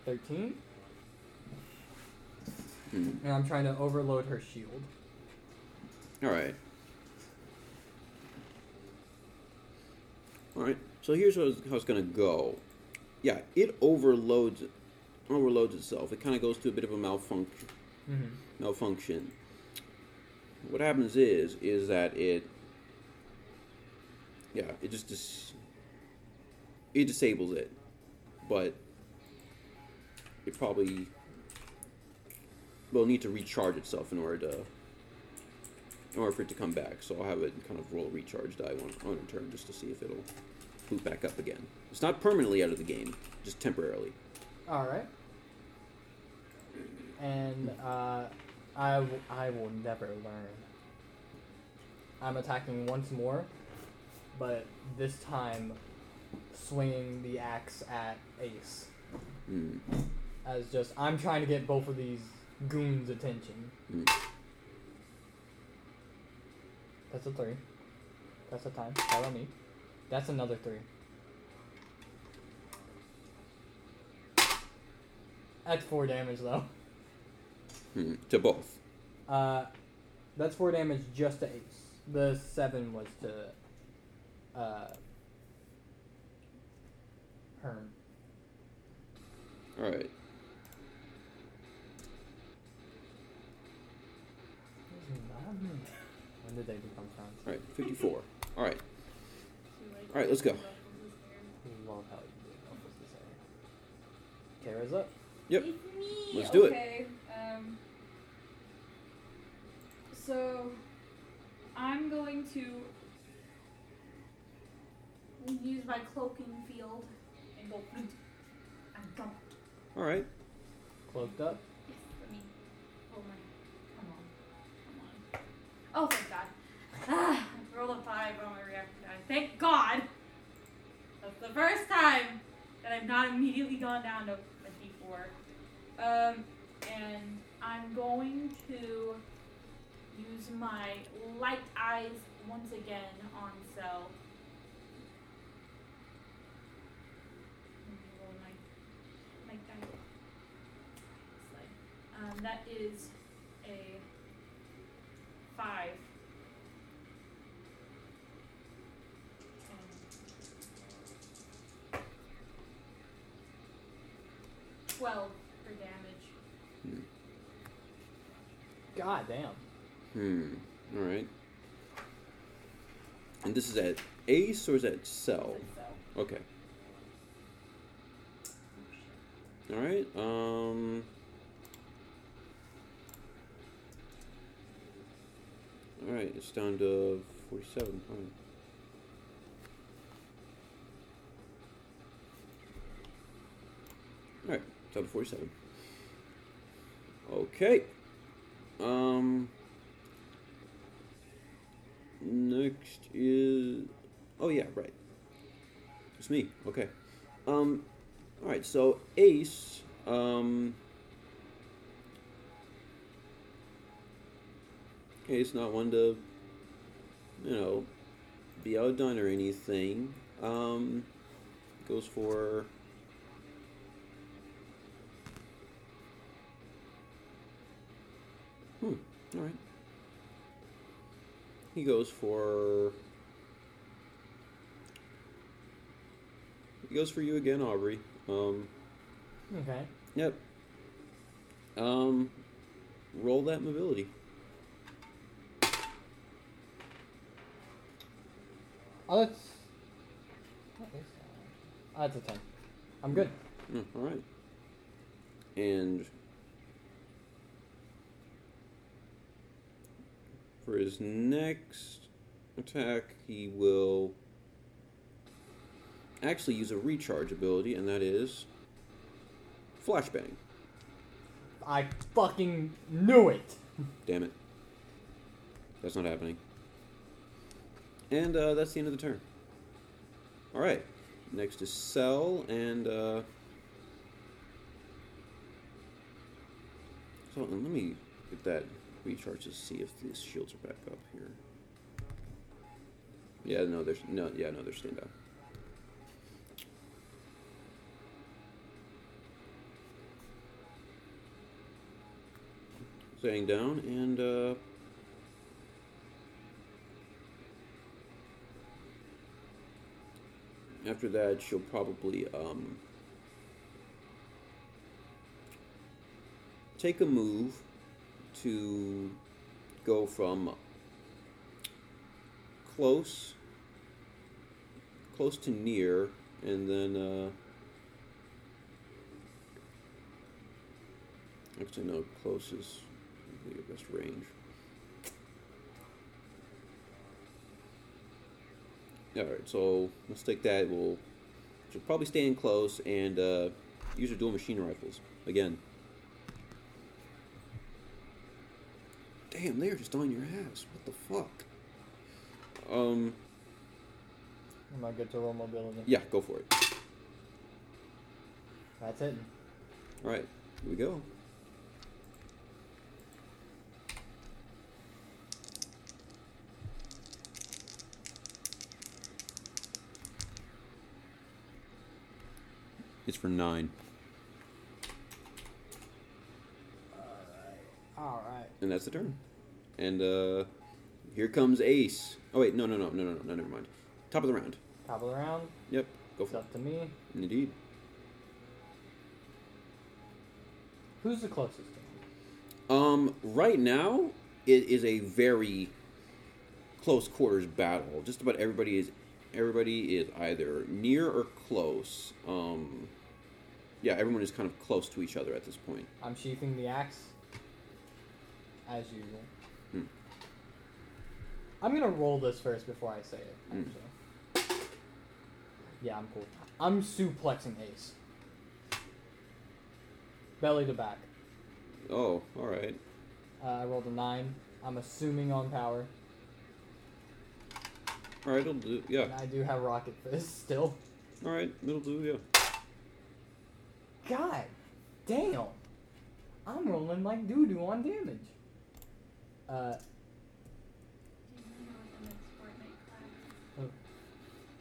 Speaker 2: Thirteen,
Speaker 1: Hmm.
Speaker 2: and I'm trying to overload her shield.
Speaker 1: All right. All right. So here's how it's, how it's gonna go. Yeah, it overloads overloads itself. It kind of goes to a bit of a malfunction.
Speaker 2: Mm-hmm.
Speaker 1: malfunction. What happens is is that it yeah, it just dis- it disables it. But it probably will need to recharge itself in order to in order for it to come back. So I'll have it kind of roll recharge die on, on a turn just to see if it'll boot back up again. It's not permanently out of the game, just temporarily.
Speaker 2: All right. And uh, I, w- I will never learn. I'm attacking once more, but this time swinging the axe at Ace.
Speaker 1: Hmm.
Speaker 2: As just, I'm trying to get both of these goons' attention.
Speaker 1: Hmm.
Speaker 2: That's a three. That's a time. Follow me. That's another three. That's four damage though.
Speaker 1: Hmm. To both.
Speaker 2: Uh, that's four damage just to Ace. The seven was to uh, Herm.
Speaker 1: All right.
Speaker 2: Did they become friends?
Speaker 1: All right. 54. All right. All right, let's go.
Speaker 3: ruffles.
Speaker 2: Love how you did Ruffles this area. Kara's up.
Speaker 1: Yep.
Speaker 3: It's me.
Speaker 1: Let's do it.
Speaker 3: okay. Um, so, I'm going to use my cloaking field and go. I'm gone.
Speaker 1: All right.
Speaker 2: Cloaked up.
Speaker 3: Oh, thank God. Ah, I rolled a five on my reactor die. Thank God. That's the first time that I've not immediately gone down to a D4. Um, and I'm going to use my light eyes once again on Cell. Um, that is five. And Twelve for damage.
Speaker 2: God damn.
Speaker 1: Hmm. All right. And this is at Ace or is that Cell? Okay. All right. Um. All right, it's down to forty-seven. All right. All right, down to forty-seven. Okay. Um. Next is. Oh yeah, right. It's me. Okay. Um. All right. So Ace. Um. Ace not one to. You know, be outdone or anything. Um. Goes for. Hmm. All right. He goes for. He goes for you again, Aubrey. Um.
Speaker 2: Okay.
Speaker 1: Yep. Um. Roll that mobility.
Speaker 2: Oh, that's. Is that? That's a 10. I'm good.
Speaker 1: Mm, all right. And for his next attack, he will actually use a recharge ability, and that is flashbang.
Speaker 2: I fucking knew it!
Speaker 1: Damn it. That's not happening. And uh, that's the end of the turn. All right. Next is Cell and uh, so let me get that recharge to see if these shields are back up here. Yeah, no, there's no, yeah, no, they're staying down. Staying down, and uh, after that, she'll probably um, take a move to go from close close to near and then uh, actually no close is the best range all right so let's take that we'll she'll probably stay in close and uh, use her dual machine rifles again Damn, they're just on your ass. What the fuck? Um,
Speaker 2: Am I good to roll mobility?
Speaker 1: yeah, go for it.
Speaker 2: That's it.
Speaker 1: All right, here we go. It's for nine,
Speaker 2: Alright.
Speaker 1: and that's the turn. And uh, here comes Ace. Oh wait, no, no, no, no, no, no, never mind. Top of the round.
Speaker 2: Top of the round.
Speaker 1: Yep, go
Speaker 2: It's
Speaker 1: for it.
Speaker 2: up to me.
Speaker 1: Indeed.
Speaker 2: Who's the closest to me?
Speaker 1: Um, right now, it is a very close quarters battle. Just about everybody is everybody is either near or close. Um, yeah, everyone is kind of close to each other at this point.
Speaker 2: I'm sheathing the axe. As usual.
Speaker 1: Hmm.
Speaker 2: I'm gonna roll this first before I say it,
Speaker 1: Hmm.
Speaker 2: Yeah, I'm cool. I'm suplexing Ace. Belly to back.
Speaker 1: Oh, all right.
Speaker 2: Uh, I rolled a 9. I'm assuming on power.
Speaker 1: All right, it'll do. Yeah.
Speaker 2: And I do have Rocket Fist still.
Speaker 1: All right, it'll do. Yeah.
Speaker 2: God damn. I'm rolling like doo doo on damage. Uh,
Speaker 3: Do you know what the next Fortnite class?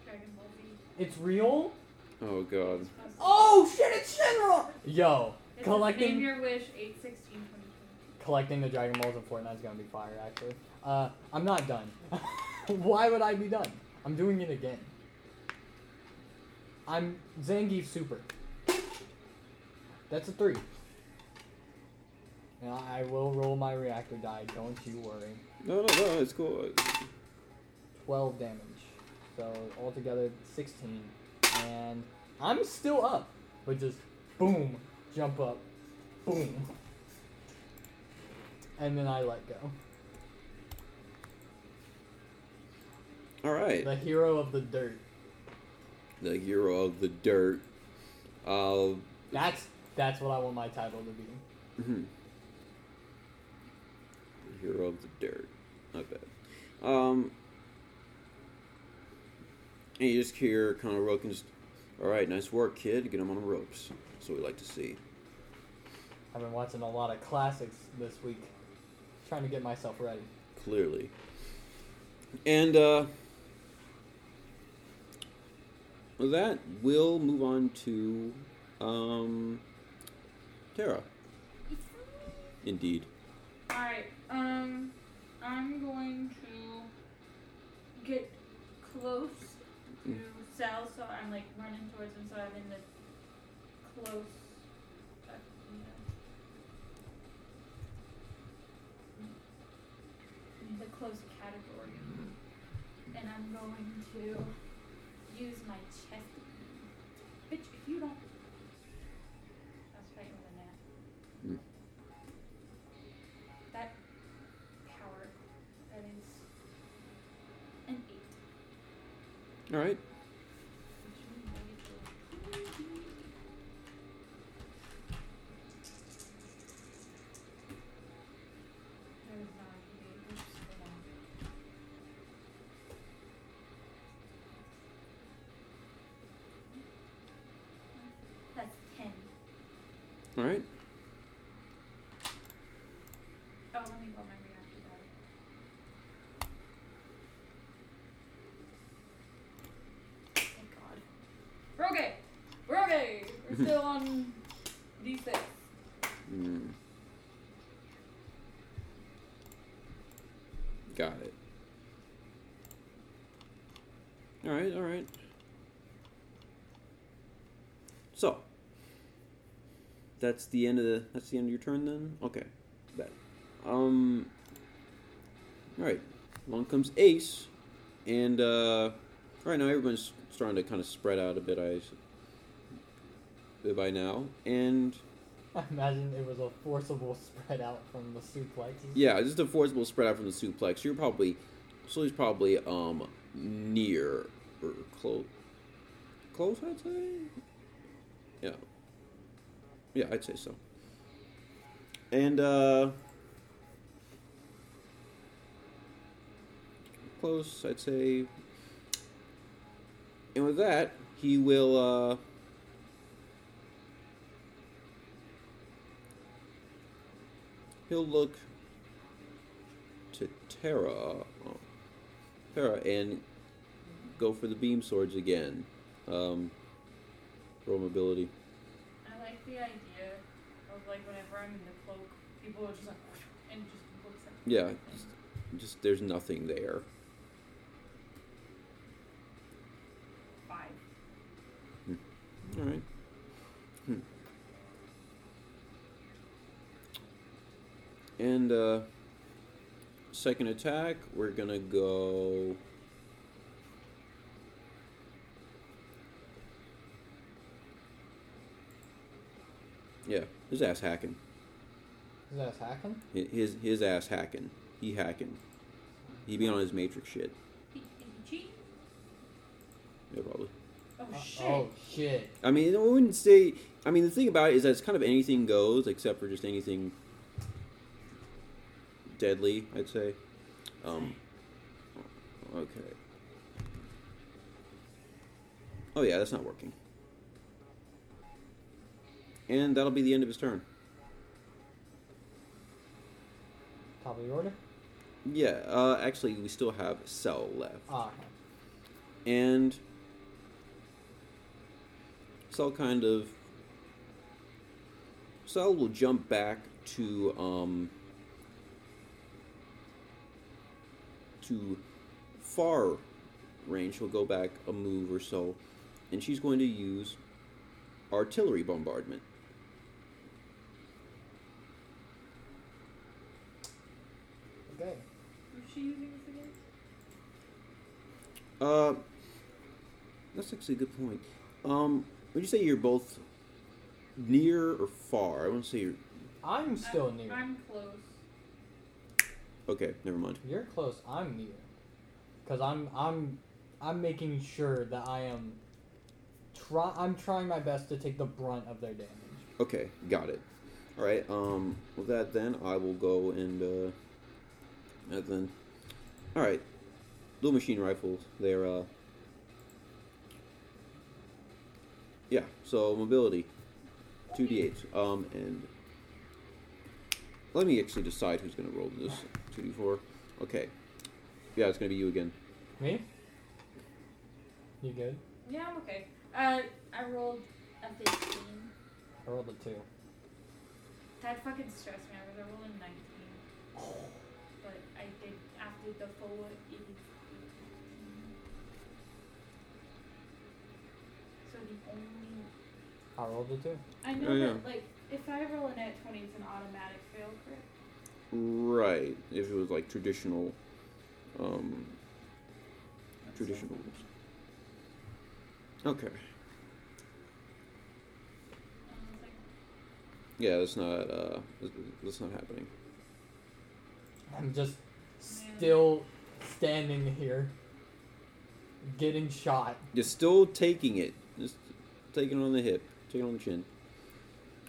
Speaker 3: Dragon Ball Z.
Speaker 2: it's real?
Speaker 1: Oh God.
Speaker 2: Oh shit, it's Shenron! Yo,
Speaker 3: It's
Speaker 2: collecting
Speaker 3: Name Your Wish 8 16
Speaker 2: collecting the Dragon Balls in Fortnite is gonna be fire, actually. Uh, I'm not done. [LAUGHS] Why would I be done? I'm doing it again. I'm Zangief Super. That's a three. And I will roll my reactor die, don't you worry.
Speaker 1: No, no, no. It's cool.
Speaker 2: 12 damage. So altogether 16. And I'm still up. But just boom, jump up, boom. And then I let go.
Speaker 1: All right.
Speaker 2: The hero of the dirt.
Speaker 1: The hero of the dirt. Uh,
Speaker 2: That's that's what I want my title to be.
Speaker 1: mhm. Hero of the dirt. Not bad. Um, and you just hear Conor just, all right, nice work, kid. Get him on the ropes. That's what we like to see.
Speaker 2: I've been watching a lot of classics this week, trying to get myself ready.
Speaker 1: clearly. And uh, with that, we'll move on to um, Tara. Indeed.
Speaker 3: Alright, um, I'm going to get close to
Speaker 1: Mm.
Speaker 3: Cell, so I'm like running towards him, so I'm in the close. Uh, yeah. In the close category. And I'm going to
Speaker 1: All right.
Speaker 3: We're okay. We're okay. We're still on D6.
Speaker 1: Mm. Got it. All right. All right. So. That's the end of the. That's the end of your turn then. Okay. Bet. Um. All right. Along comes Ace, and uh, right now everyone's starting to kind of spread out a bit. I by now, and
Speaker 2: I imagine it was a forcible [LAUGHS] spread out from the suplexes.
Speaker 1: Yeah, just a forcible spread out from the suplex. You're probably, Sully's probably um near or close. Close, I'd say. Yeah. Yeah, I'd say so. And uh close, I'd say. And with that, he will uh he'll look to Terra, Terra, and go for the beam swords again. Um, roll mobility.
Speaker 3: I like the idea of like whenever I'm in the cloak, people are just like and just looks like
Speaker 1: Yeah, just, just there's nothing there. All right. Hmm. And uh, second attack, we're gonna go. Yeah, his ass hacking.
Speaker 2: His ass hacking?
Speaker 1: His his ass hacking. He hacking. He be on his matrix shit.
Speaker 3: He, is he cheat?
Speaker 1: Yeah, probably.
Speaker 3: Oh shit.
Speaker 2: Oh shit.
Speaker 1: I mean, I wouldn't say. I mean, the thing about it is that it's kind of anything goes, except for just anything deadly. I'd say. Um. Okay. Oh yeah, that's not working. And that'll be the end of his turn.
Speaker 2: Top of the order?
Speaker 1: Yeah. Uh, actually, we still have Cell left.
Speaker 2: Ah,
Speaker 1: and Cell kind of Cell will jump back to um to far range. She'll go back a move or so, and she's going to use artillery bombardment.
Speaker 2: okay.
Speaker 3: Who's she using this against?
Speaker 1: Uh, that's actually a good point. Um, would you say you're both near or far? I want to say you're
Speaker 2: I'm still
Speaker 3: I'm,
Speaker 2: near.
Speaker 3: I'm close.
Speaker 1: okay. Never mind.
Speaker 2: You're close. I'm near. because I'm I'm I'm making sure that I am try I'm trying my best to take the brunt of their damage.
Speaker 1: Okay, got it. All right. Um, with that, then I will go and uh, and then, all right, little machine rifles. They're uh, yeah. So mobility, two d eight. Um, and let me actually decide who's gonna roll this two d four. Okay. Yeah, it's gonna be you again.
Speaker 2: Me? You good?
Speaker 3: Yeah, I'm okay. Uh, I rolled a 15.
Speaker 2: I rolled a two.
Speaker 3: That fucking stressed me. I was rolling 19. But I did after the full
Speaker 2: I rolled a two.
Speaker 3: I know
Speaker 1: Oh, yeah.
Speaker 3: that like if I roll a net 20, it's an automatic fail, correct?
Speaker 1: Right. If it was like traditional, um,
Speaker 3: That's
Speaker 1: traditional. Okay.
Speaker 3: it. I was like,
Speaker 1: Yeah, that's not uh, that's- that's not happening.
Speaker 2: I'm just still standing here, getting shot.
Speaker 1: You're still taking it. Just taking it on the hip, taking it on the chin.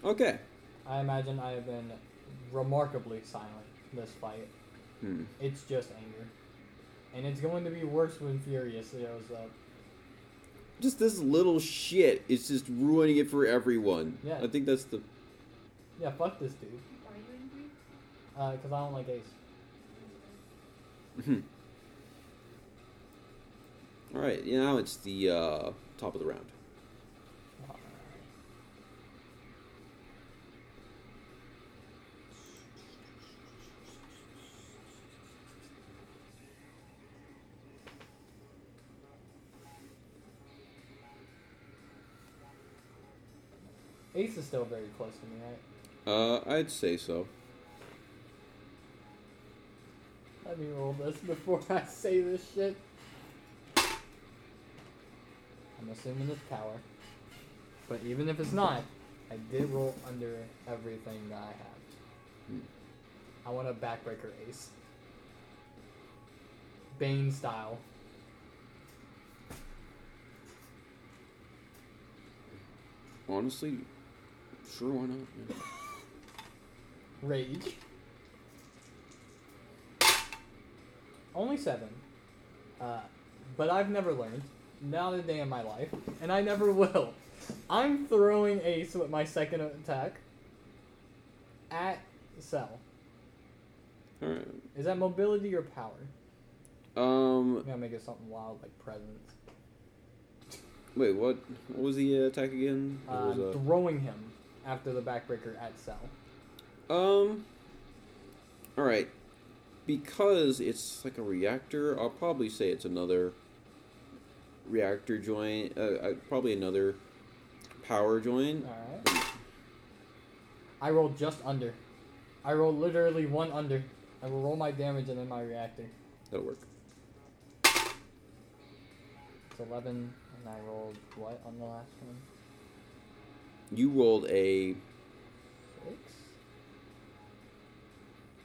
Speaker 1: Okay.
Speaker 2: I imagine I have been remarkably silent this fight.
Speaker 1: Hmm.
Speaker 2: It's just anger. And it's going to be worse when Furious shows up.
Speaker 1: Just this little shit is just ruining it for everyone.
Speaker 2: Yeah.
Speaker 1: I think that's the.
Speaker 2: Yeah, fuck this dude.
Speaker 3: Why are you angry?
Speaker 2: Uh, cause I don't like Ace.
Speaker 1: Hmm. All right. Now it's the uh, top of the round.
Speaker 2: Ace is still very close to me, right?
Speaker 1: Uh, I'd say so.
Speaker 2: Let me roll this [LAUGHS] before I say this shit. I'm assuming it's power. But even if it's not, I did roll under everything that I have.
Speaker 1: Hmm.
Speaker 2: I want a backbreaker ace. Bane style.
Speaker 1: Honestly, sure, why not? Yeah.
Speaker 2: Rage. Only seven. Uh, but I've never learned. Not a day in my life. And I never [LAUGHS] will. I'm throwing ace with my second attack at Cell.
Speaker 1: All right.
Speaker 2: Is that mobility or power?
Speaker 1: Um.
Speaker 2: I'm gonna make it something wild like presence.
Speaker 1: Wait. What? What was the uh, attack again? It
Speaker 2: Uh,
Speaker 1: was, uh,
Speaker 2: throwing him after the backbreaker at Cell.
Speaker 1: Um. All right. Because it's like a reactor, I'll probably say it's another reactor joint. Uh, uh, probably another power joint.
Speaker 2: Alright. I rolled just under. I rolled literally one under. I will roll my damage and then my reactor.
Speaker 1: That'll work.
Speaker 2: It's 11, and I rolled what on the last one?
Speaker 1: You rolled a.
Speaker 2: Six?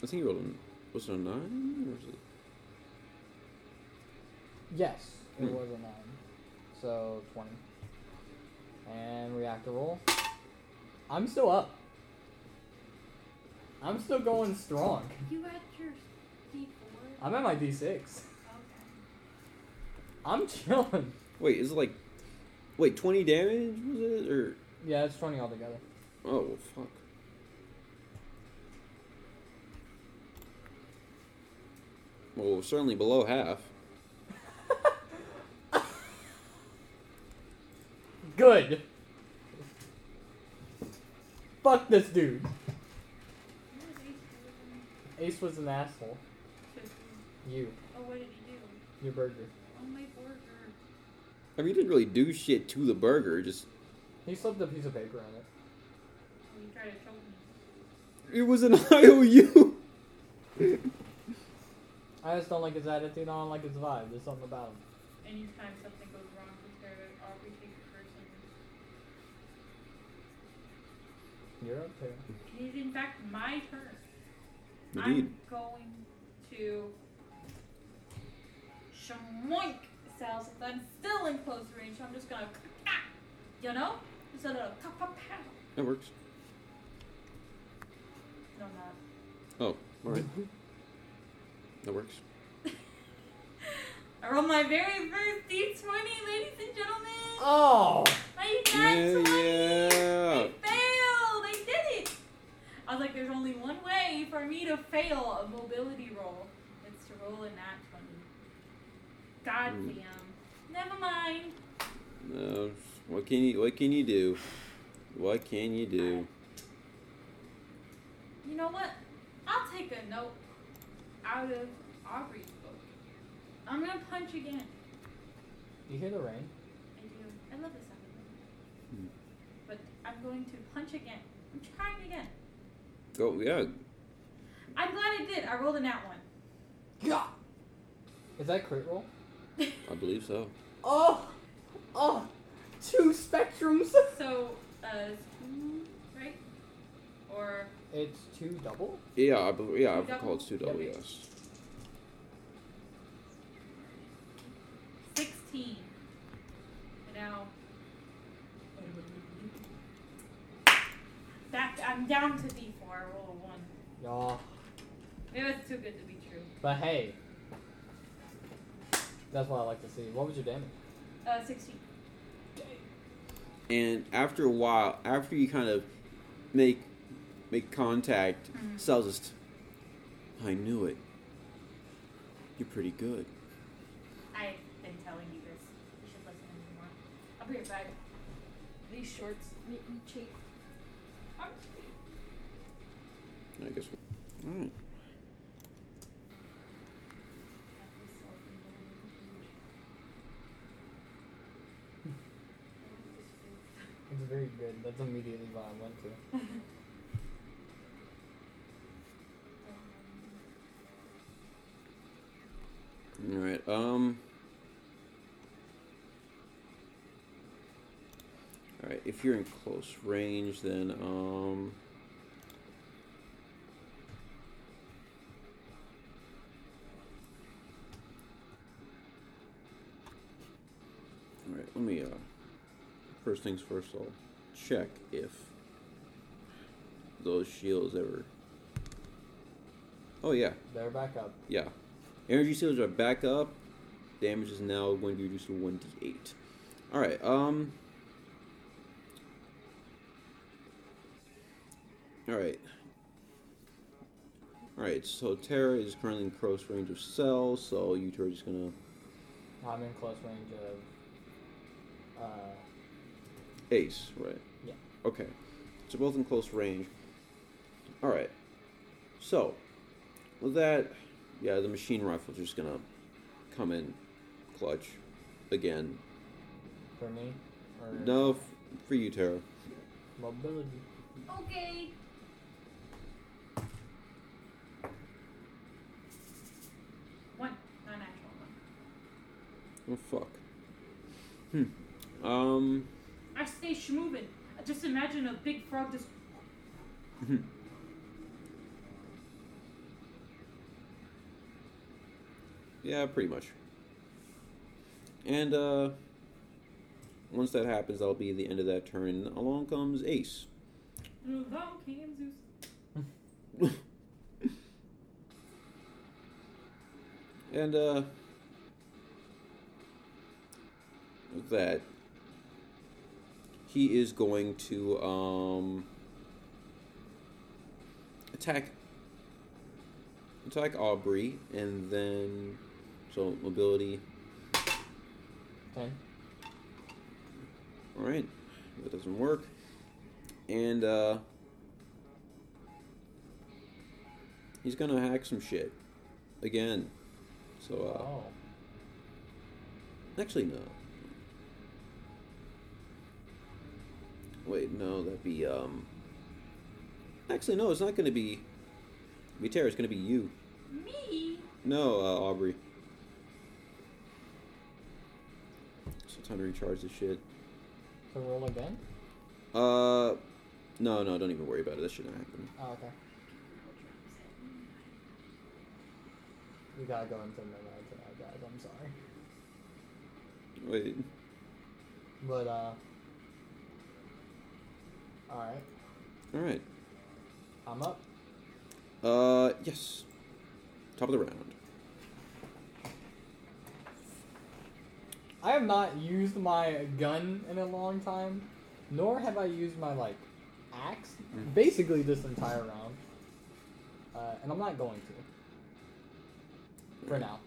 Speaker 1: I think you rolled a. Was it a nine? Or was it?
Speaker 2: Yes, it
Speaker 1: Hmm.
Speaker 2: was a 9. So 20. And reactor roll. I'm still up. I'm still going strong.
Speaker 3: You at your D4?
Speaker 2: I'm at my D6.
Speaker 3: Okay.
Speaker 2: I'm [LAUGHS] chilling.
Speaker 1: Wait, is it like. Wait, 20 damage? Was it? Or.
Speaker 2: Yeah, it's 20 altogether.
Speaker 1: Oh, well, fuck. Well, certainly below half. [LAUGHS]
Speaker 2: Good. Fuck this dude.
Speaker 3: Ace
Speaker 2: Ace was an asshole. You.
Speaker 3: Oh, what did he do?
Speaker 2: Your burger.
Speaker 3: Oh, my burger.
Speaker 1: I mean, he didn't really do shit to the burger, just.
Speaker 2: He slipped a piece of paper on it.
Speaker 3: You tried to choke me.
Speaker 1: It was an [LAUGHS] IOU! [LAUGHS]
Speaker 2: I just don't like his attitude. I don't like his vibe. There's something about him.
Speaker 3: Anytime something goes wrong, prepare to always take it personally.
Speaker 2: You're up there.
Speaker 3: It is in fact my turn.
Speaker 1: Indeed.
Speaker 3: I'm going to schmoink sound since I'm still in close range. So I'm just gonna, ah, you know, just a little pa pa pow.
Speaker 1: That works.
Speaker 3: No, not.
Speaker 1: Oh, all right. That works. [LAUGHS]
Speaker 3: I rolled my very first D20, ladies and gentlemen.
Speaker 2: Oh!
Speaker 3: My
Speaker 1: Yeah,
Speaker 3: nat 20.
Speaker 1: yeah.
Speaker 3: I failed. I did it. I was like, there's only one way for me to fail a mobility roll. It's to roll a nat 20. God
Speaker 1: Hmm.
Speaker 3: damn. Never mind.
Speaker 1: No, what can you what can you do? What can you do?
Speaker 3: You know what? I'll take a note out of Aubrey's book. I'm gonna punch again.
Speaker 2: You hear the rain?
Speaker 3: I do. I love the sound.
Speaker 1: of Hmm.
Speaker 3: But I'm going to punch again. I'm trying again.
Speaker 1: Go yeah.
Speaker 3: I'm glad I did. I rolled a nat one.
Speaker 2: Yeah! Is that crit roll?
Speaker 1: I believe so. [LAUGHS]
Speaker 2: Oh! Oh! Two spectrums! [LAUGHS]
Speaker 3: So, uh, two, right? Or
Speaker 2: It's two double?
Speaker 1: Yeah, I believe, yeah, I
Speaker 3: Two
Speaker 1: recall it's two double.
Speaker 3: double?
Speaker 1: Yes.
Speaker 3: 16. And now. Back, I'm down to D4. I roll a 1.
Speaker 2: Yeah.
Speaker 3: Maybe it's too good to be true.
Speaker 2: But hey. That's what I like to see. What was your damage?
Speaker 3: Uh, 16.
Speaker 1: And after a while, after you kind of make make contact,
Speaker 3: Mhm.
Speaker 1: Sal's just, I knew it. You're pretty good.
Speaker 3: I've been telling you this. You should listen to me more. I'll be right back. These shorts make me cheap. I'm
Speaker 1: I guess. All right.
Speaker 2: Very good. That's immediately what I went to. [LAUGHS]
Speaker 1: All right. Um. All right. If you're in close range, then um. First things first. I'll check if those shields ever. Oh yeah.
Speaker 2: They're back up.
Speaker 1: Yeah. Energy shields are back up. Damage is now going to be reduced to 1d8. Alright, um. Alright. Alright, so Terra is currently in close range of Cell, so you two are just gonna.
Speaker 2: I'm in close range of. Uh,
Speaker 1: Ace, right?
Speaker 2: Yeah.
Speaker 1: Okay. So both in close range. Alright. So, with that, yeah, the machine rifle's just gonna come in clutch again.
Speaker 2: for me? Or
Speaker 1: No, f- for you, Tara.
Speaker 2: Mobility.
Speaker 3: Okay. One. Not natural one.
Speaker 1: Oh fuck. Hmm. Um.
Speaker 3: I stay schmovin'. Just imagine a big frog just.
Speaker 1: Yeah, pretty much. And uh, once that happens, that'll be the end of that turn. Along comes Ace.
Speaker 3: Along came Zeus. [LAUGHS]
Speaker 1: And uh, with that, he is going to um attack attack Aubrey, and then so mobility.
Speaker 2: Ten.
Speaker 1: All right, that doesn't work, and uh, he's gonna hack some shit again. So uh,
Speaker 2: Oh.
Speaker 1: Actually, no. Wait, no, that'd be, um. Actually, no, it's not gonna be. Vitera, it's gonna be you.
Speaker 3: Me?
Speaker 1: No, uh, Aubrey. So time to recharge this shit.
Speaker 2: So roll again?
Speaker 1: Uh. No, no, don't even worry about it. That shouldn't happen.
Speaker 2: Oh, okay. You gotta go into the memo tonight, guys. I'm I'm sorry.
Speaker 1: Wait.
Speaker 2: But uh. All right,
Speaker 1: All right.
Speaker 2: I'm up.
Speaker 1: Uh, yes. Top of the round.
Speaker 2: I have not used my gun in a long time, nor have I used my like axe.
Speaker 1: Mm.
Speaker 2: Basically, this entire round, uh, and I'm not going to. For now,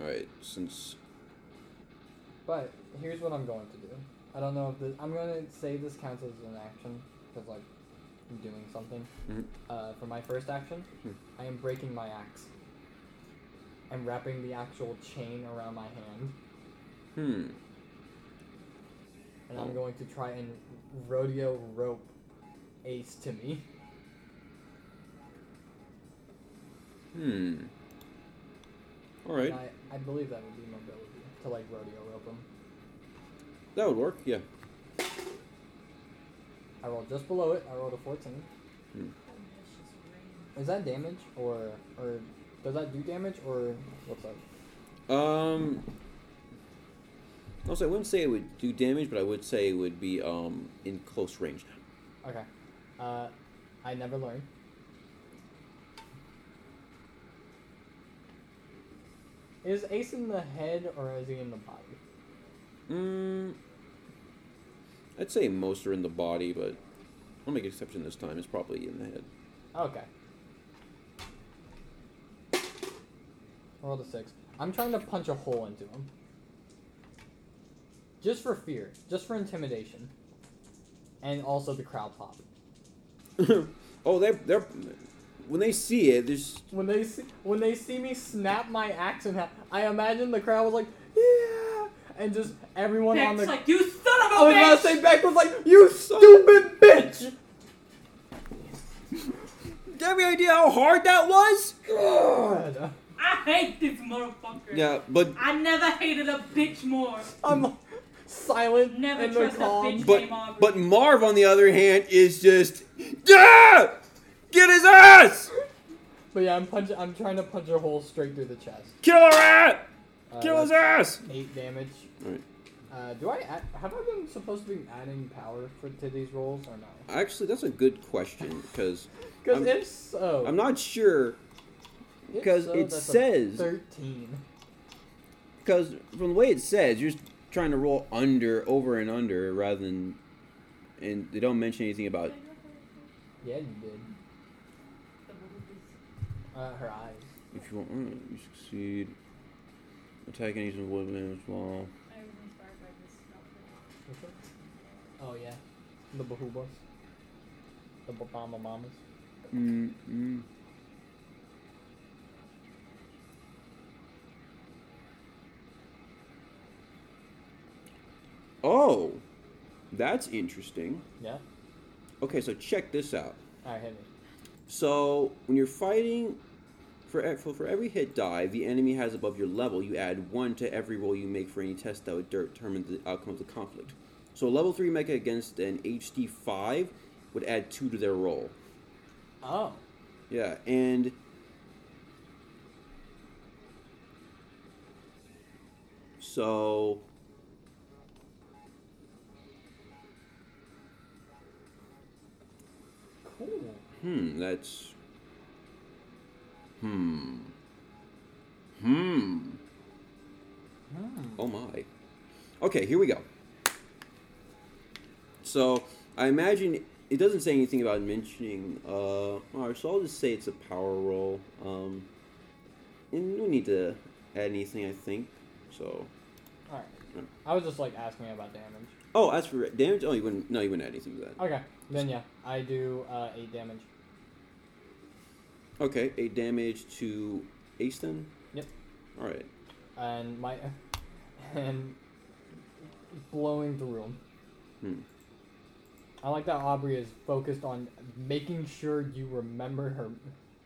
Speaker 1: All right. Since
Speaker 2: but here's what I'm going to do. I don't know if this. I'm gonna say this counts as an action because like I'm doing something.
Speaker 1: Mhm.
Speaker 2: Uh, for my first action,
Speaker 1: Hmm.
Speaker 2: I am breaking my axe. I'm wrapping the actual chain around my hand,
Speaker 1: hmm.
Speaker 2: and
Speaker 1: Oh.
Speaker 2: I'm going to try and rodeo rope Ace to me.
Speaker 1: Hmm. All right.
Speaker 2: I, I believe that would be mobility to like rodeo rope him.
Speaker 1: That would work. Yeah.
Speaker 2: I rolled just below it. I rolled a 14. Is that damage or or does that do damage or what's up?
Speaker 1: Um. Also, I wouldn't say it would do damage, but I would say it would be um in close range.
Speaker 2: Okay. Uh, I never learned. Is Ace in the head or is he in the body?
Speaker 1: Mm. I'd say most are in the body, but I'll make an exception this time. It's probably in the head.
Speaker 2: Okay. Roll a six. I'm trying to punch a hole into him. Just for fear. Just for intimidation. And also the crowd pop. [LAUGHS]
Speaker 1: oh, they're they're when they see it, there's
Speaker 2: When they see, when they see me snap my axe in half, I imagine the crowd was like, yeah, and just everyone on
Speaker 3: Beck's
Speaker 2: the.
Speaker 3: like, you son of a
Speaker 2: I was
Speaker 3: bitch!
Speaker 2: about to say Beck was like, you stupid bitch.
Speaker 1: Do you have any idea how hard that was?
Speaker 2: God.
Speaker 3: I hate this motherfucker.
Speaker 1: Yeah, but
Speaker 3: I never hated a bitch more.
Speaker 2: I'm silent
Speaker 3: Never
Speaker 2: in the
Speaker 3: trust a
Speaker 2: calm.
Speaker 3: bitch.
Speaker 1: but
Speaker 3: Game
Speaker 1: but Marv on the other hand is just yeah, get his ass,
Speaker 2: But yeah, I'm punching. I'm trying to punch a hole straight through the chest.
Speaker 1: kill a rat,
Speaker 2: Uh,
Speaker 1: kill his
Speaker 2: that's
Speaker 1: ass.
Speaker 2: Eight damage.
Speaker 1: Alright.
Speaker 2: Uh, do I add, have I been supposed to be adding power for to these rolls or no?
Speaker 1: Actually, that's a good question because
Speaker 2: Because [LAUGHS] if so,
Speaker 1: I'm not sure because
Speaker 2: so,
Speaker 1: it says
Speaker 2: thirteen.
Speaker 1: because from the way it says you're just trying to roll under over and under rather than and they don't mention anything about
Speaker 2: Yeah, you did. Uh, her eyes.
Speaker 1: if you want you succeed attacking these with women as well.
Speaker 3: I was inspired by this outfit.
Speaker 2: Which one? Oh yeah, the Bahubas. The Bahama Mamas.
Speaker 1: Mm, mm. Oh, that's interesting.
Speaker 2: Yeah.
Speaker 1: Okay, so check this out.
Speaker 2: Alright, hit me.
Speaker 1: So when you're fighting, for for, for every hit die the enemy has above your level, you add one to every roll you make for any test that would determine the outcome of the conflict. So a level three mecha against an HD five would add two to their roll.
Speaker 2: Oh.
Speaker 1: Yeah, and so
Speaker 2: Cool.
Speaker 1: hmm, that's hmm. Hmm.
Speaker 2: Hmm.
Speaker 1: Oh my. Okay, here we go. So I imagine it doesn't say anything about mentioning. Uh, alright, so I'll just say it's a power roll. Um, and we need to add anything, I think. So,
Speaker 2: Alright.
Speaker 1: Hmm.
Speaker 2: I was just like asking about damage.
Speaker 1: oh, as for damage, oh, you wouldn't. No, you wouldn't add anything to that.
Speaker 2: Okay. Then yeah, I do uh, eight damage.
Speaker 1: Okay, eight damage to Ace then.
Speaker 2: Yep.
Speaker 1: All right.
Speaker 2: and my [LAUGHS] and blowing through them.
Speaker 1: Hmm.
Speaker 2: I like that Aubrey is focused on making sure you remember her,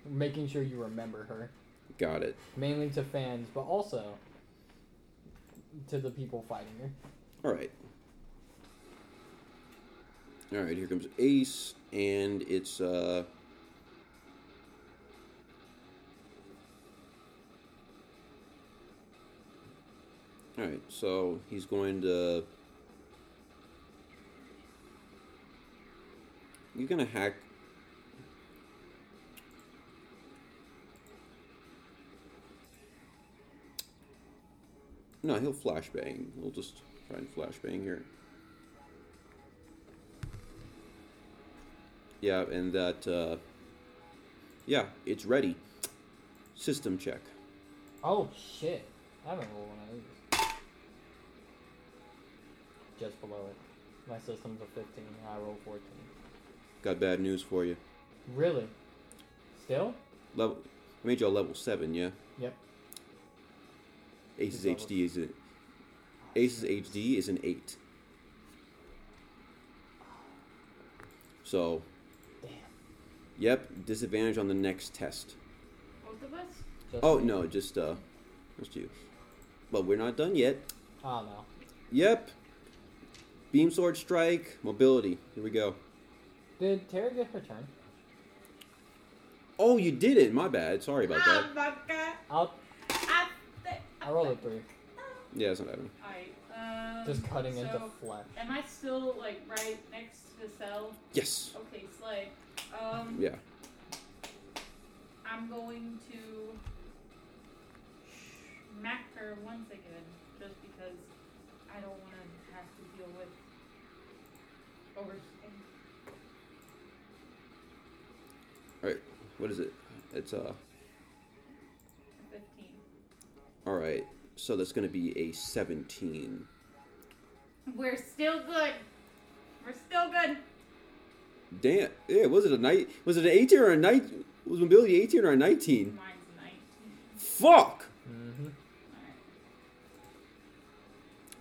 Speaker 2: making sure you remember her,
Speaker 1: Got it.
Speaker 2: mainly to fans, but also to the people fighting her.
Speaker 1: All right. All right. Here comes Ace, and it's uh. Alright, so he's going to. You're gonna hack. No, he'll flashbang. We'll just try and flashbang here. Yeah, and that. Uh, yeah, it's ready. System check.
Speaker 2: Oh shit! I haven't rolled one of these. Just below it. My system's a 15. I roll 14.
Speaker 1: Got bad news for you.
Speaker 2: Really? Still?
Speaker 1: Level, I made you a level seven, yeah.
Speaker 2: Yep.
Speaker 1: Ace's
Speaker 2: He's
Speaker 1: HD is a, Ace's HD is an eight. So,
Speaker 2: Damn.
Speaker 1: yep, disadvantage on the next test.
Speaker 3: Both of us?
Speaker 2: Just
Speaker 1: Oh
Speaker 2: me.
Speaker 1: no, just uh, just you. But we're not done yet.
Speaker 2: Oh no.
Speaker 1: Yep. Beam sword strike, mobility. Here we go.
Speaker 2: Did Tara get her turn?
Speaker 1: Oh, you did it. My bad. Sorry about that.
Speaker 3: My
Speaker 2: I'll
Speaker 3: th-
Speaker 2: I rolled a three.
Speaker 1: Yeah, it's not happening.
Speaker 3: Alright, um.
Speaker 2: Just cutting into
Speaker 3: so,
Speaker 2: flesh.
Speaker 3: Am I still, like, right next to the cell?
Speaker 1: Yes.
Speaker 3: Okay, Slay. Um.
Speaker 1: Yeah.
Speaker 3: I'm going to smack her once again, just because I don't want to have to deal with overheating.
Speaker 1: What is it? It's uh.
Speaker 3: Fifteen.
Speaker 1: All right. So that's gonna be a seventeen.
Speaker 3: We're still good. We're still good.
Speaker 1: Damn. Yeah. Was it a night? Was it an eighteen or a night? Was mobility eighteen or a nineteen?
Speaker 3: Mine's nineteen.
Speaker 1: Fuck.
Speaker 2: Mm-hmm.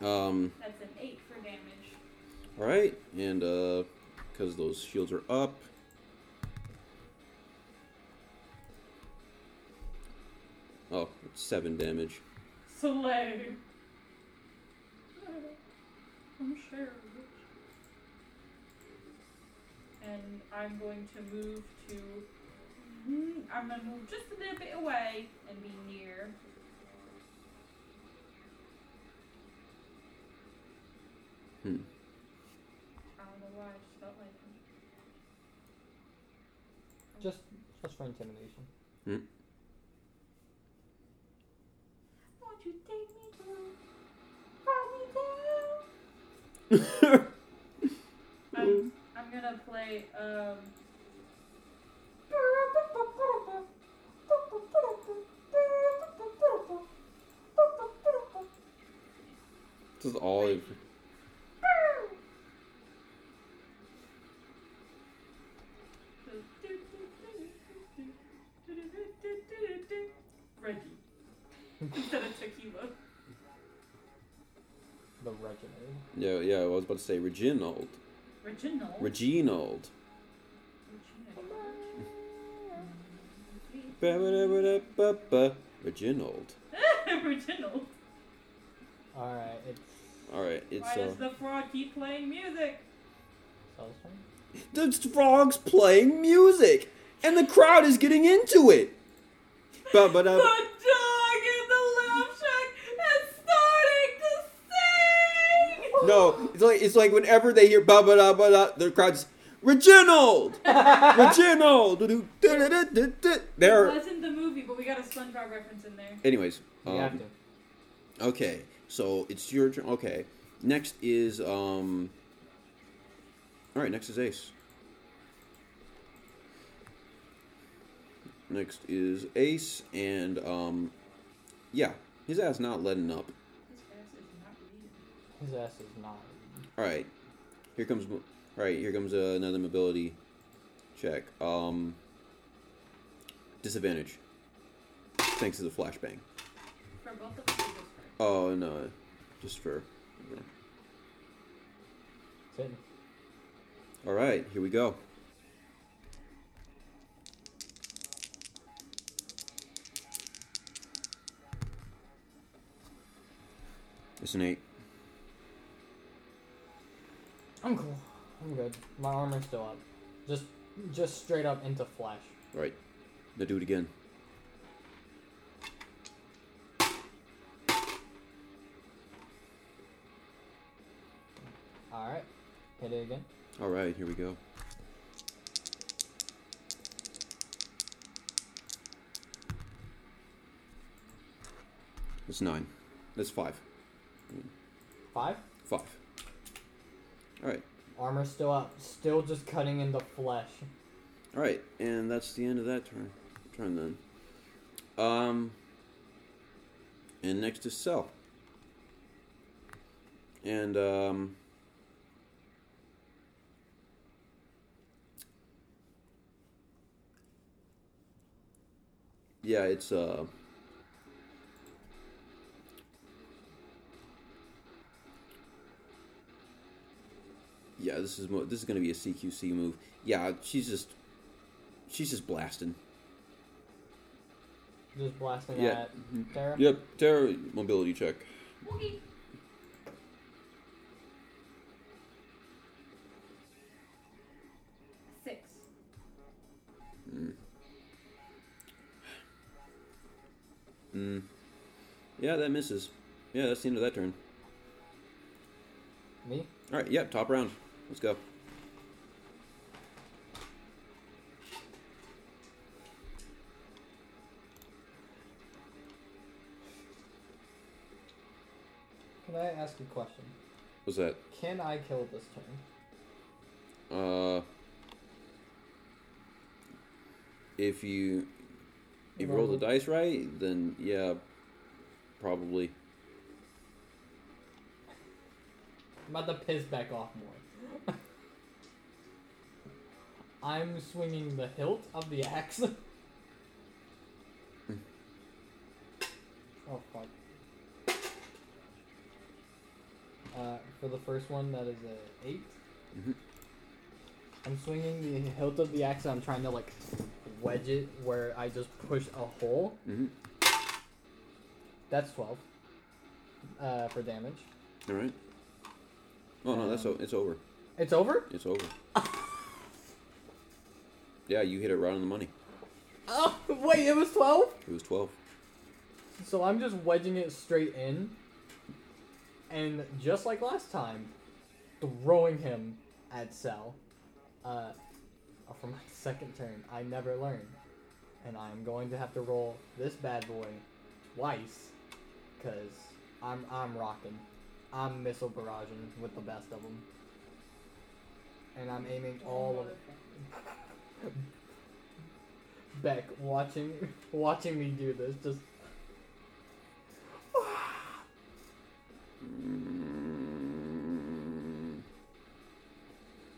Speaker 3: Alright.
Speaker 1: Um.
Speaker 3: That's an eight for damage.
Speaker 1: All right. And uh, because those shields are up. Seven damage.
Speaker 3: Slay. I'm sure. And I'm going to move to. Mm, I'm gonna move just a little bit away and be near.
Speaker 1: Hmm.
Speaker 3: I don't know why I just felt like.
Speaker 2: Just just for intimidation.
Speaker 3: Won't you take me to hold me down? [LAUGHS] I'm, I'm gonna play um.
Speaker 1: this is all. I've-
Speaker 3: Instead of tequila.
Speaker 2: The Reginald.
Speaker 1: Yeah, yeah. I was about to say Reginald.
Speaker 3: Reginald.
Speaker 1: Reginald.
Speaker 3: Regina.
Speaker 1: Ba-ba-da-ba-da-ba-ba. Reginald. [LAUGHS]
Speaker 3: Reginald.
Speaker 2: Alright, it's
Speaker 1: All right. It's
Speaker 3: Why
Speaker 1: uh.
Speaker 3: does the frog keep playing music?
Speaker 2: Sal's.
Speaker 1: The frog's playing music, and the crowd is getting into it. Ba No, it's like it's like whenever they hear ba ba da ba da, the crowd's Reginald, [LAUGHS] Reginald. Do-do.
Speaker 3: It
Speaker 1: There.
Speaker 3: wasn't the movie, but we got a SpongeBob reference in there.
Speaker 1: Anyways,
Speaker 2: You have
Speaker 1: um,
Speaker 2: to.
Speaker 1: okay. So it's your turn. Okay. Next is um. All right. Next is Ace. Next is Ace, and um, yeah, his ass not letting up.
Speaker 3: His ass is not.
Speaker 1: All right, here comes. mo- All right, here comes uh, another mobility check. Um, disadvantage. Thanks to the flashbang.
Speaker 3: For both of us, or just for-
Speaker 1: Oh no, just for.
Speaker 2: It's hitting.
Speaker 1: All right, here we go. It's an eight.
Speaker 2: I'm cool. I'm good. My armor's still up. Just, just straight up into flesh.
Speaker 1: Right. Now do it again. All right.
Speaker 2: Hit it again.
Speaker 1: All right. Here we go. That's nine. That's five.
Speaker 2: Five?
Speaker 1: Five. All right.
Speaker 2: Armor still up. Still just cutting into flesh.
Speaker 1: All right, and that's the end of that turn. Turn then. Um. And next is Cell. And um. Yeah, it's uh. Yeah, this is mo- this is gonna be a CQC move. Yeah, she's just she's just blasting.
Speaker 2: Just blasting
Speaker 1: Yeah.
Speaker 2: at. Tara.
Speaker 1: Yep, Tara mobility check.
Speaker 3: Woogie. Six.
Speaker 1: Mm. Mm. Yeah, that misses. Yeah, that's the end of that turn.
Speaker 2: Me.
Speaker 1: All right, yeah, top round. Let's go.
Speaker 2: Can I ask a question?
Speaker 1: What's that?
Speaker 2: Can I kill this turn?
Speaker 1: Uh, if you if you roll the dice right, then yeah, probably.
Speaker 2: I'm about to piss back off more. I'm swinging the hilt of the axe. [LAUGHS] oh fuck. Uh, for the first one, that is a eight.
Speaker 1: Mhm.
Speaker 2: I'm swinging the hilt of the axe. and I'm trying to like wedge it where I just push a hole.
Speaker 1: hmm
Speaker 2: That's twelve. Uh, for damage.
Speaker 1: All right. Oh no, that's o- it's over.
Speaker 2: It's over.
Speaker 1: It's over. [LAUGHS] yeah, you hit it right on the money.
Speaker 2: Oh [LAUGHS] wait, it was twelve.
Speaker 1: It was twelve.
Speaker 2: So I'm just wedging it straight in, and just like last time, throwing him at Cell. Uh, for my [LAUGHS] second turn, I never learn, and I'm going to have to roll this bad boy twice, cause I'm I'm rocking, I'm missile barraging with the best of them, and I'm aiming all of it. Beck watching watching me do this just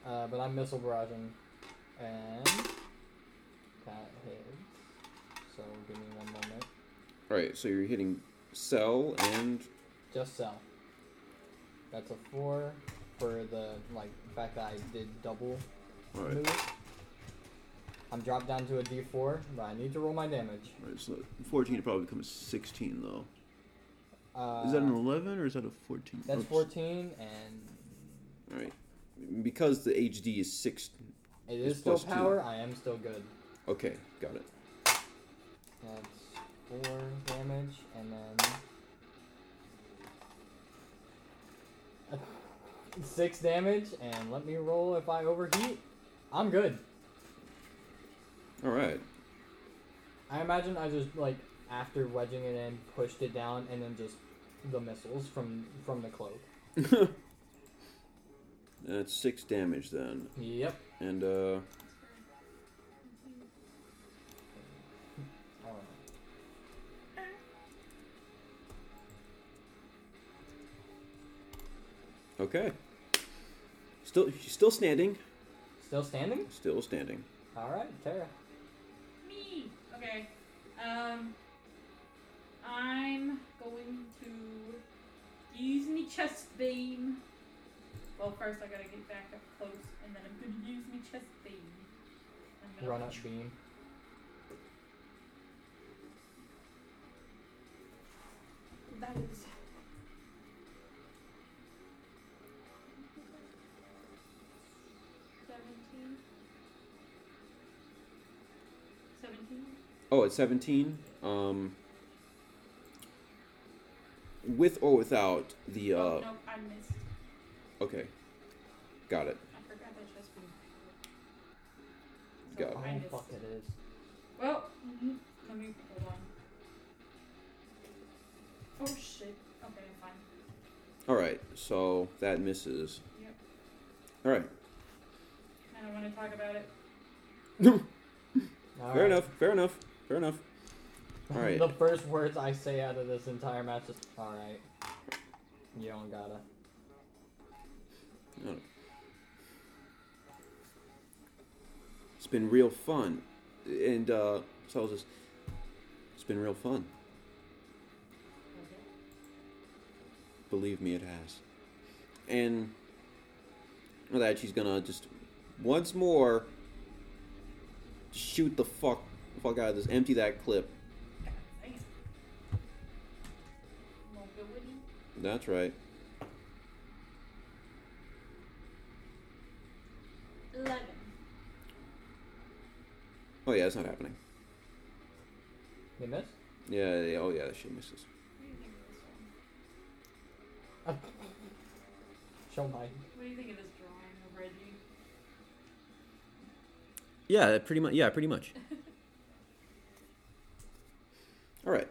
Speaker 2: Uh, but I'm missile barraging, and that hits. So give me one moment.
Speaker 1: All right, so you're hitting cell and
Speaker 2: Just Cell. That's a four for the like fact that I did double
Speaker 1: all right.
Speaker 2: move. I'm dropped down to a D4, but I need to roll my damage.
Speaker 1: All right, so 14 would probably become a 16 though.
Speaker 2: Uh,
Speaker 1: Is that an 11 or is that a 14?
Speaker 2: That's
Speaker 1: Oops.
Speaker 2: 14, and
Speaker 1: All right, because the HD is six. It's
Speaker 2: is still
Speaker 1: plus two.
Speaker 2: power. I am still good.
Speaker 1: Okay, got it.
Speaker 2: That's four damage, and then [LAUGHS] six damage. And let me roll if I overheat. I'm good.
Speaker 1: All right.
Speaker 2: I imagine I just like after wedging it in, pushed it down, and then just the missiles from from the cloak. [LAUGHS]
Speaker 1: That's six damage then,
Speaker 2: Yep.
Speaker 1: and uh, okay. Still, she's still standing.
Speaker 2: Still standing.
Speaker 1: Still standing.
Speaker 2: All right, Tara.
Speaker 3: Me. Okay. Um. I'm going to use me chest beam. Well, first I gotta get back up close, and then I'm gonna use me chest beam. I'm gonna
Speaker 2: Run up beam.
Speaker 3: That is.
Speaker 1: Oh, it's 17. Um, with or without the uh.
Speaker 3: oh, nope, I missed.
Speaker 1: Okay. Got it.
Speaker 3: I forgot that chest beam.
Speaker 1: Go.
Speaker 3: So I
Speaker 2: Oh
Speaker 3: missed
Speaker 2: fuck
Speaker 3: it.
Speaker 2: it is.
Speaker 3: Well, mhm, let me hold on. Oh shit. Okay, I'm fine.
Speaker 1: All right. So that misses.
Speaker 3: Yep.
Speaker 1: All right.
Speaker 3: I don't want to talk about it. [LAUGHS]
Speaker 2: All
Speaker 1: Fair
Speaker 2: right.
Speaker 1: enough. Fair enough. Fair enough. [LAUGHS] All right.
Speaker 2: the first words I say out of this entire match is, "All right, you don't gotta."
Speaker 1: Oh. It's been real fun, and uh, was just. It's been real fun. Believe me, it has. And with that, she's gonna just once more shoot the fuck fuck out of this. Empty that clip. That's right.
Speaker 3: Eleven.
Speaker 1: Oh yeah, it's not happening.
Speaker 2: You miss?
Speaker 1: Yeah. yeah oh yeah, she misses.
Speaker 3: What do you think of this one?
Speaker 2: Show mine.
Speaker 3: What do you think of this drawing of Reggie?
Speaker 1: Yeah, pretty much. Yeah, pretty much. All right.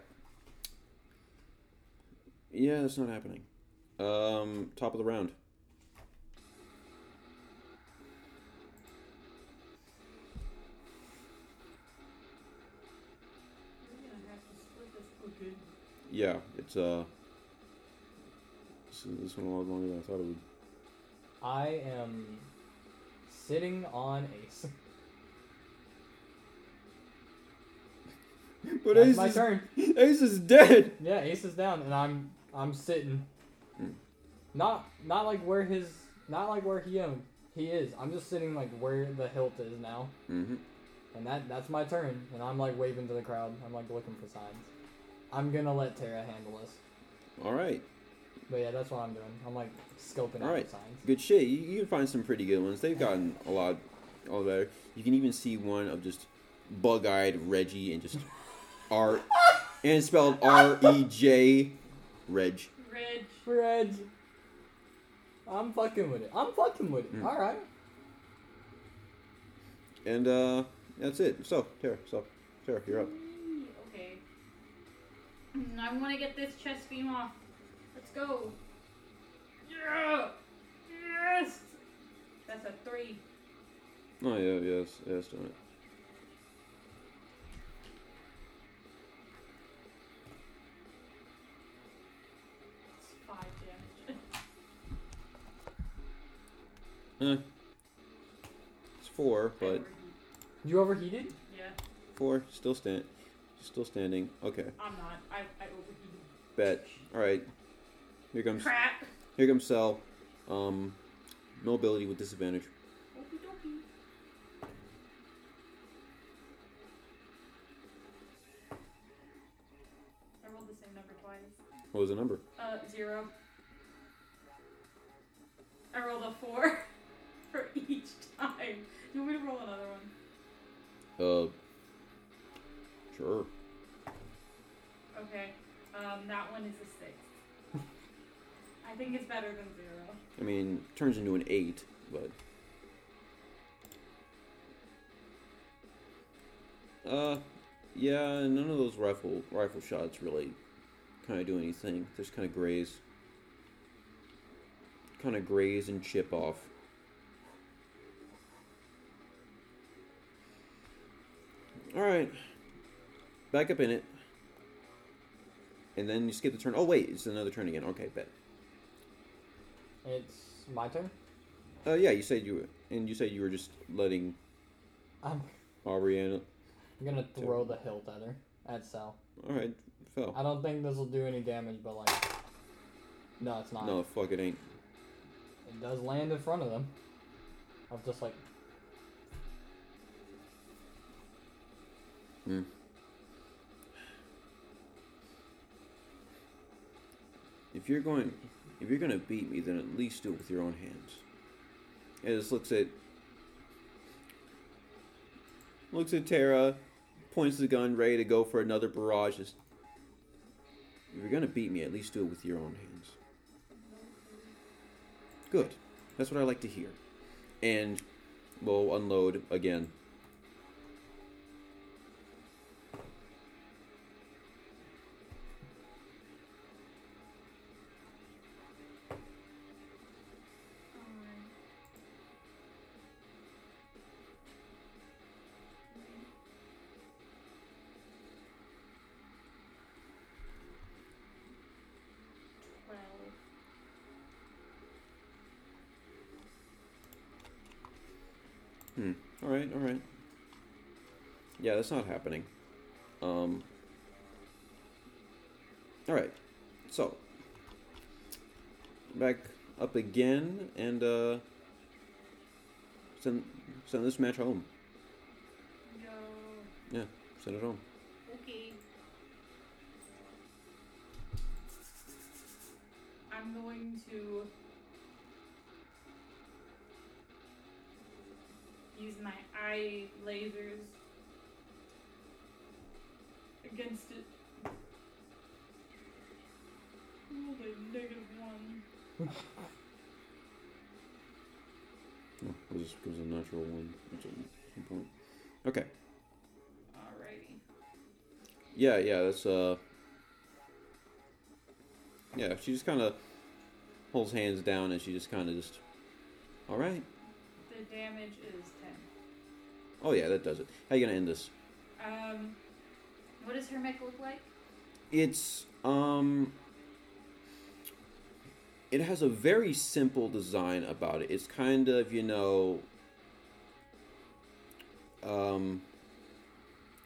Speaker 1: Yeah, that's not happening. Um, top of the round.
Speaker 3: We're gonna have to split this. Okay.
Speaker 1: Yeah, it's uh. This, this one a lot longer than I thought it would.
Speaker 2: I am sitting on Ace. [LAUGHS]
Speaker 1: But
Speaker 2: That's
Speaker 1: Ace
Speaker 2: my
Speaker 1: is,
Speaker 2: turn. [LAUGHS]
Speaker 1: Ace is dead.
Speaker 2: Yeah, Ace is down, and I'm I'm sitting. Not not like where his not like where he um he is. I'm just sitting like where the hilt is now,
Speaker 1: Mm-hmm.
Speaker 2: and that that's my turn. And I'm like waving to the crowd. I'm like looking for signs. I'm gonna let Tara handle this.
Speaker 1: All right,
Speaker 2: But yeah, that's what I'm doing. I'm like scoping out
Speaker 1: Alright.
Speaker 2: the signs.
Speaker 1: good shit. You, you can find some pretty good ones. They've gotten a lot, a lot better. You can even see one of just bug-eyed Reggie and just [LAUGHS] R, and it's spelled R E J, Reg.
Speaker 3: Reg.
Speaker 2: Reg. I'm fucking with it. I'm fucking with it.
Speaker 1: Mm.
Speaker 2: All right.
Speaker 1: And uh, that's it. So, Tara, so, Tara, you're up.
Speaker 3: Okay. Mm, I want to get this chest beam off. Let's go. Yeah. Yes. That's a three.
Speaker 1: Oh yeah, yes, yes, doing it. Eh. It's four, but
Speaker 3: Overheat.
Speaker 2: You overheated?
Speaker 3: yeah,
Speaker 1: four still stand, still standing. Okay,
Speaker 3: I'm not. I I overheated.
Speaker 1: bet. All right. Here comes,
Speaker 3: Crap.
Speaker 1: here comes Cell. Um, mobility with disadvantage.
Speaker 3: Okie dokie. I rolled the same number twice.
Speaker 1: What was the number?
Speaker 3: Uh, zero. I rolled a four for [LAUGHS] each time. Do you want me to roll another one?
Speaker 1: Uh, sure.
Speaker 3: Okay. Um, that one is a six. [LAUGHS] I think it's better than zero.
Speaker 1: I mean, turns into an eight, but. Uh, yeah, none of those rifle rifle shots really kind of do anything. Just kind of graze. Kind of graze and chip off. All right, back up in it, and then you skip the turn. Oh wait, it's another turn again. Okay, bet.
Speaker 2: It's my turn.
Speaker 1: Uh, yeah, you said you were, and you said you were just letting
Speaker 2: I'm,
Speaker 1: Aubriana.
Speaker 2: I'm gonna throw the hilt at her. At Sal.
Speaker 1: All right, fell.
Speaker 2: I don't think this will do any damage, but like, no, it's not.
Speaker 1: No, fuck it ain't.
Speaker 2: It does land in front of them. I was just like,
Speaker 1: Hmm. If you're going, if you're gonna beat me, then at least do it with your own hands. And just looks at, looks at Tara, points the gun, ready to go for another barrage. Just, if you're gonna beat me, at least do it with your own hands. Good. That's what I like to hear. and we'll unload again. All right. Yeah, that's not happening. Um. All right. So back up again and uh send send this match home.
Speaker 3: Yeah,
Speaker 1: Send it home.
Speaker 3: Okay. I'm going to use my eye lasers against it. Oh, negative one.
Speaker 1: Oh, this becomes a natural one at some point. Okay.
Speaker 3: Alrighty.
Speaker 1: Yeah, yeah, that's uh Yeah, she just kinda holds hands down and she just kinda just Alright.
Speaker 3: The damage is 10.
Speaker 1: Oh yeah, that does it. How you gonna end this?
Speaker 3: Um, what does her mech look like?
Speaker 1: It's um it has a very simple design about it. It's kind of, you know um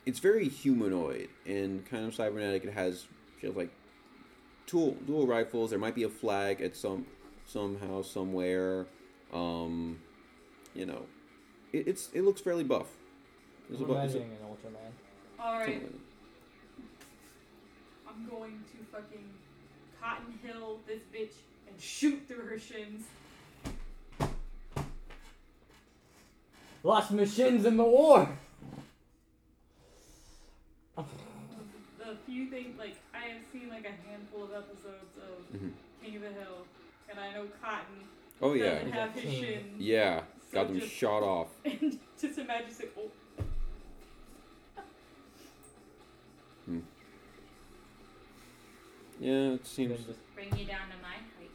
Speaker 1: it's very humanoid and kind of cybernetic. It has she has like dual dual rifles. There might be a flag at some somehow somewhere. Um you know. It, it's it looks fairly buff. It's
Speaker 2: I'm
Speaker 1: a bu- it's a-
Speaker 2: imagining an Ultraman.
Speaker 3: Alright,
Speaker 1: something.
Speaker 3: I'm going to fucking Cotton Hill this bitch and shoot through her shins.
Speaker 2: Lost machines in the war.
Speaker 3: The few things, like, I have seen like a handful of episodes of
Speaker 1: Mhm.
Speaker 3: King of the Hill, and I know Cotton
Speaker 1: Oh yeah.
Speaker 3: doesn't have his
Speaker 2: King.
Speaker 3: shins.
Speaker 1: Yeah.
Speaker 3: So
Speaker 1: Got them
Speaker 3: just-
Speaker 1: shot off. [LAUGHS]
Speaker 3: And just imagine saying, oh, [LAUGHS] hmm.
Speaker 1: Yeah, it
Speaker 2: Then
Speaker 1: seems
Speaker 3: bring you down to my height.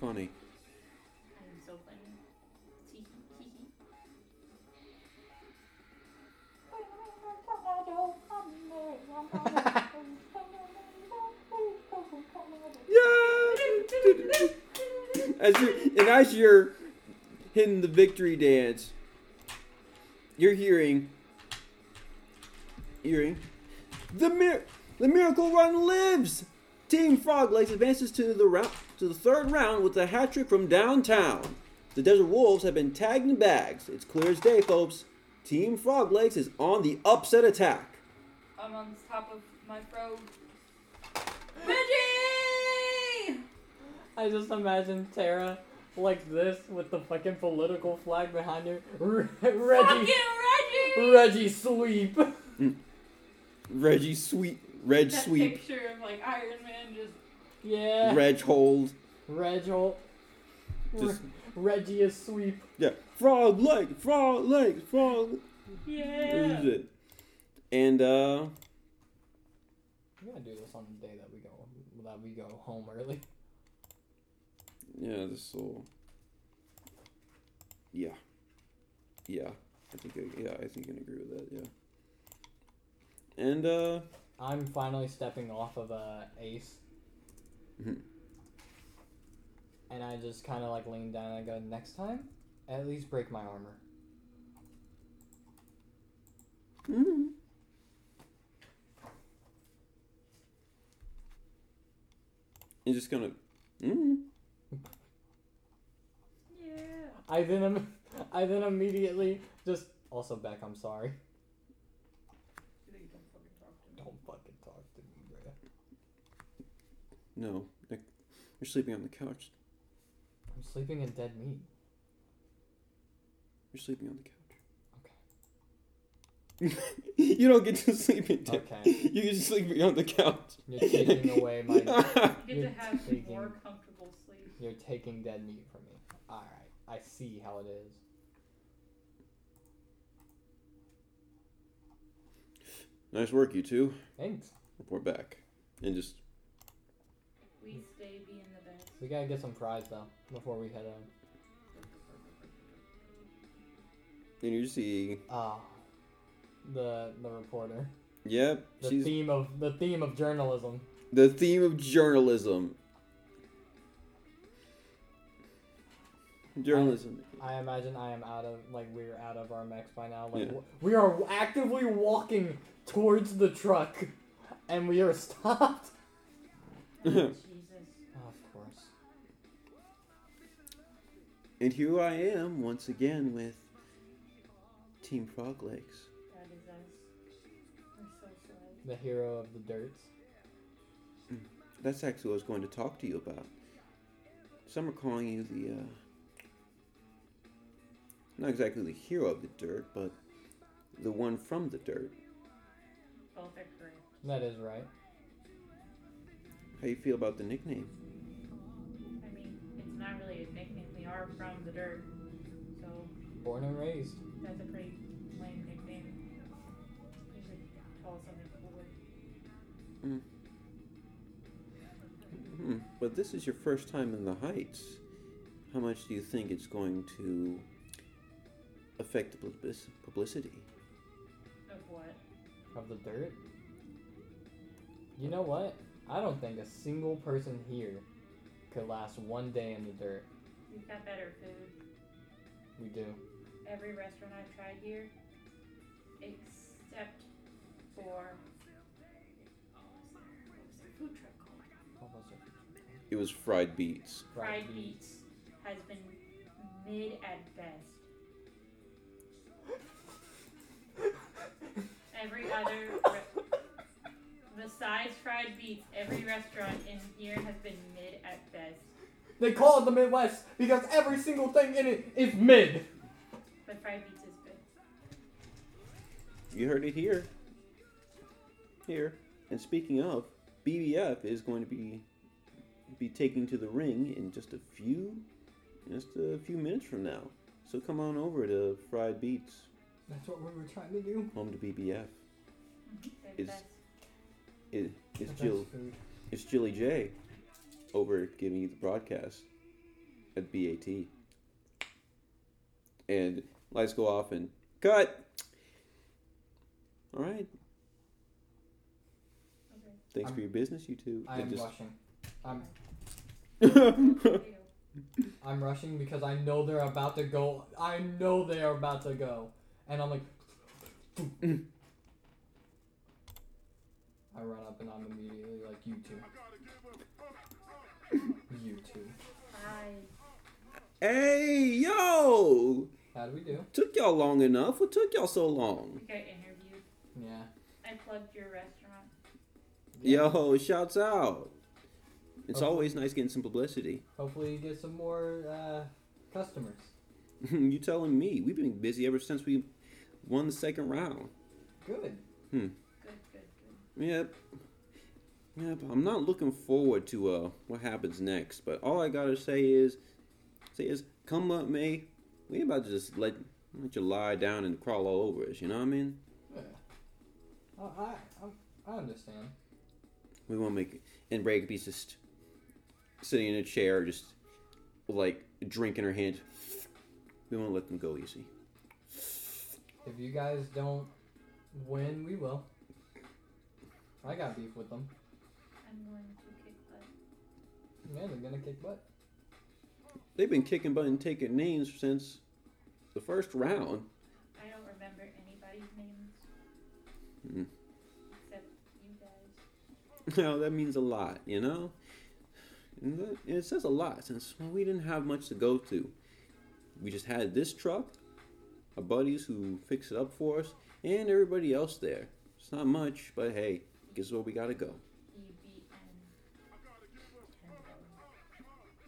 Speaker 1: funny.
Speaker 3: I am so funny. [LAUGHS]
Speaker 1: as you and as you're hitting the victory dance, you're hearing, hearing, the mir- the miracle run lives. Team Frog Legs advances to the round to the third round with a hat trick from downtown. The Desert Wolves have been tagged in bags. It's clear as day, folks. Team Frog Legs is on the upset attack.
Speaker 3: I'm on top of my frog. Reggie!
Speaker 2: I just imagine Tara like this with the fucking political flag behind her. [LAUGHS] R- Reggie,
Speaker 3: Reggie!
Speaker 2: Reggie sweep. [LAUGHS]
Speaker 1: Reggie Sweet, Reg
Speaker 3: that
Speaker 1: Sweep,
Speaker 3: picture of like Iron Man just
Speaker 2: Yeah.
Speaker 1: Reg Hold.
Speaker 2: Reg Hol-
Speaker 1: Just-
Speaker 2: Reggie is sweep.
Speaker 1: Yeah, frog leg, frog leg, frog.
Speaker 3: yeah.
Speaker 1: It. And uh,
Speaker 2: We're gonna do this on the day that we go that we go home early.
Speaker 1: Yeah, this will. Yeah. Yeah, I think I, yeah, I think I can agree with that. Yeah. And uh,
Speaker 2: I'm finally stepping off of uh, Ace,
Speaker 1: mhm.
Speaker 2: and I just kind of like lean down and I go, next time, at least break my armor.
Speaker 1: Hmm. You're just kind of.
Speaker 3: Yeah.
Speaker 2: I then im- [LAUGHS] I then immediately just also Beck, I'm sorry.
Speaker 3: Please don't fucking talk to me.
Speaker 2: Don't fucking talk to me, bro.
Speaker 1: no, Nick, you're sleeping on the couch.
Speaker 2: I'm sleeping in dead meat.
Speaker 1: You're sleeping on the couch. Okay. [LAUGHS] You don't get to sleep in town.
Speaker 2: Okay. [LAUGHS]
Speaker 1: You get to sleep on the couch.
Speaker 2: You're taking away my.
Speaker 3: You get
Speaker 2: You're
Speaker 3: to have
Speaker 2: taking-
Speaker 3: more comfortable sleep.
Speaker 2: You're taking dead meat from me. All right, I see how it is.
Speaker 1: nice work, you two.
Speaker 2: Thanks.
Speaker 1: We're back. And just
Speaker 3: We stay being the best.
Speaker 2: We gotta get some fries though before we head out.
Speaker 1: and you see
Speaker 2: Ah, the the reporter.
Speaker 1: Yep,
Speaker 2: The
Speaker 1: she's
Speaker 2: theme of the theme of journalism.
Speaker 1: the theme of journalism. Journalism.
Speaker 2: I imagine I am out of like we're out of our mechs by now. Like
Speaker 1: Yeah.
Speaker 2: we are actively walking towards the truck, and we are [LAUGHS] stopped. [LAUGHS]
Speaker 3: Oh, Jesus.
Speaker 2: of course.
Speaker 1: And here I am once again with Team Frog Legs.
Speaker 3: That is us. So.
Speaker 2: The hero of the dirts.
Speaker 1: That's actually what I was going to talk to you about. Some are calling you the, uh, not exactly the hero of the dirt, but the one from the dirt.
Speaker 3: Both are correct.
Speaker 2: That is right.
Speaker 1: How you feel about the nickname?
Speaker 3: I mean, it's not really a nickname. We are from the dirt. So
Speaker 2: Born and raised.
Speaker 3: that's a pretty lame nickname. You should call it something cooler.
Speaker 1: Hmm. But this is your first time in the Heights. How much do you think it's going to affect the publicity?
Speaker 3: Of what?
Speaker 2: Of the dirt? You know what? I don't think a single person here could last one day in the dirt.
Speaker 3: We've got better food.
Speaker 2: We do.
Speaker 3: Every restaurant I've tried here, except for what was food truck oh called?
Speaker 2: What was it?
Speaker 1: It was fried beets.
Speaker 3: Fried Beats has been mid at best. Every other, re- besides Fried Beats, every restaurant in here has been mid at best.
Speaker 2: They call it the Midwest because every single thing in it is mid.
Speaker 3: But Fried Beats is good.
Speaker 1: You heard it here. Here. And speaking of, BBF is going to be be taking to the ring in just a few just a few minutes from now. So come on over to Fried Beats,
Speaker 2: That's what we were trying to do.
Speaker 1: home to BBF.
Speaker 3: They're the
Speaker 1: Is- it's Jill
Speaker 2: food.
Speaker 1: it's Jilly J over giving you the broadcast at BAT. And lights go off and cut. All right.
Speaker 3: Okay.
Speaker 1: Thanks for
Speaker 2: I'm-
Speaker 1: your business, you two.
Speaker 2: I am
Speaker 1: just-
Speaker 2: rushing. I'm [LAUGHS] I'm rushing because I know they're about to go. I know they are about to go, and I'm like. I run up and I'm immediately like you two. You two.
Speaker 3: Hi.
Speaker 1: hey, yo!
Speaker 2: How do we do?
Speaker 1: Took y'all long enough. What took y'all so long?
Speaker 3: We got interviewed.
Speaker 2: Yeah.
Speaker 3: I plugged your restaurant.
Speaker 1: Yo, shouts out. It's
Speaker 2: Okay.
Speaker 1: always nice getting some publicity.
Speaker 2: Hopefully you get some more uh, customers. [LAUGHS]
Speaker 1: you telling me? We've been busy ever since we won the second round.
Speaker 2: Good.
Speaker 3: Good, good, good.
Speaker 1: Yep. Yep. I'm not looking forward to uh what happens next, but all I gotta say is say is come up May, we ain't about to just let let you lie down and crawl all over us, you know what I mean?
Speaker 2: Yeah. I I I'm- understand.
Speaker 1: We won't make it and Bragby's just sitting in a chair just like drink in her hand. We won't let them go easy.
Speaker 2: If you guys don't win, we will. I got beef with them.
Speaker 3: I'm going to kick butt.
Speaker 2: Yeah, they're gonna kick butt.
Speaker 1: They've been kicking butt and taking names since the first round.
Speaker 3: I don't remember anybody's names
Speaker 1: Mm.
Speaker 3: except you guys. [LAUGHS]
Speaker 1: Well, that means a lot, you know? And it says a lot since we didn't have much to go to. We just had this truck, our buddies who fix it up for us, and everybody else there. It's not much, but hey, guess where we gotta go.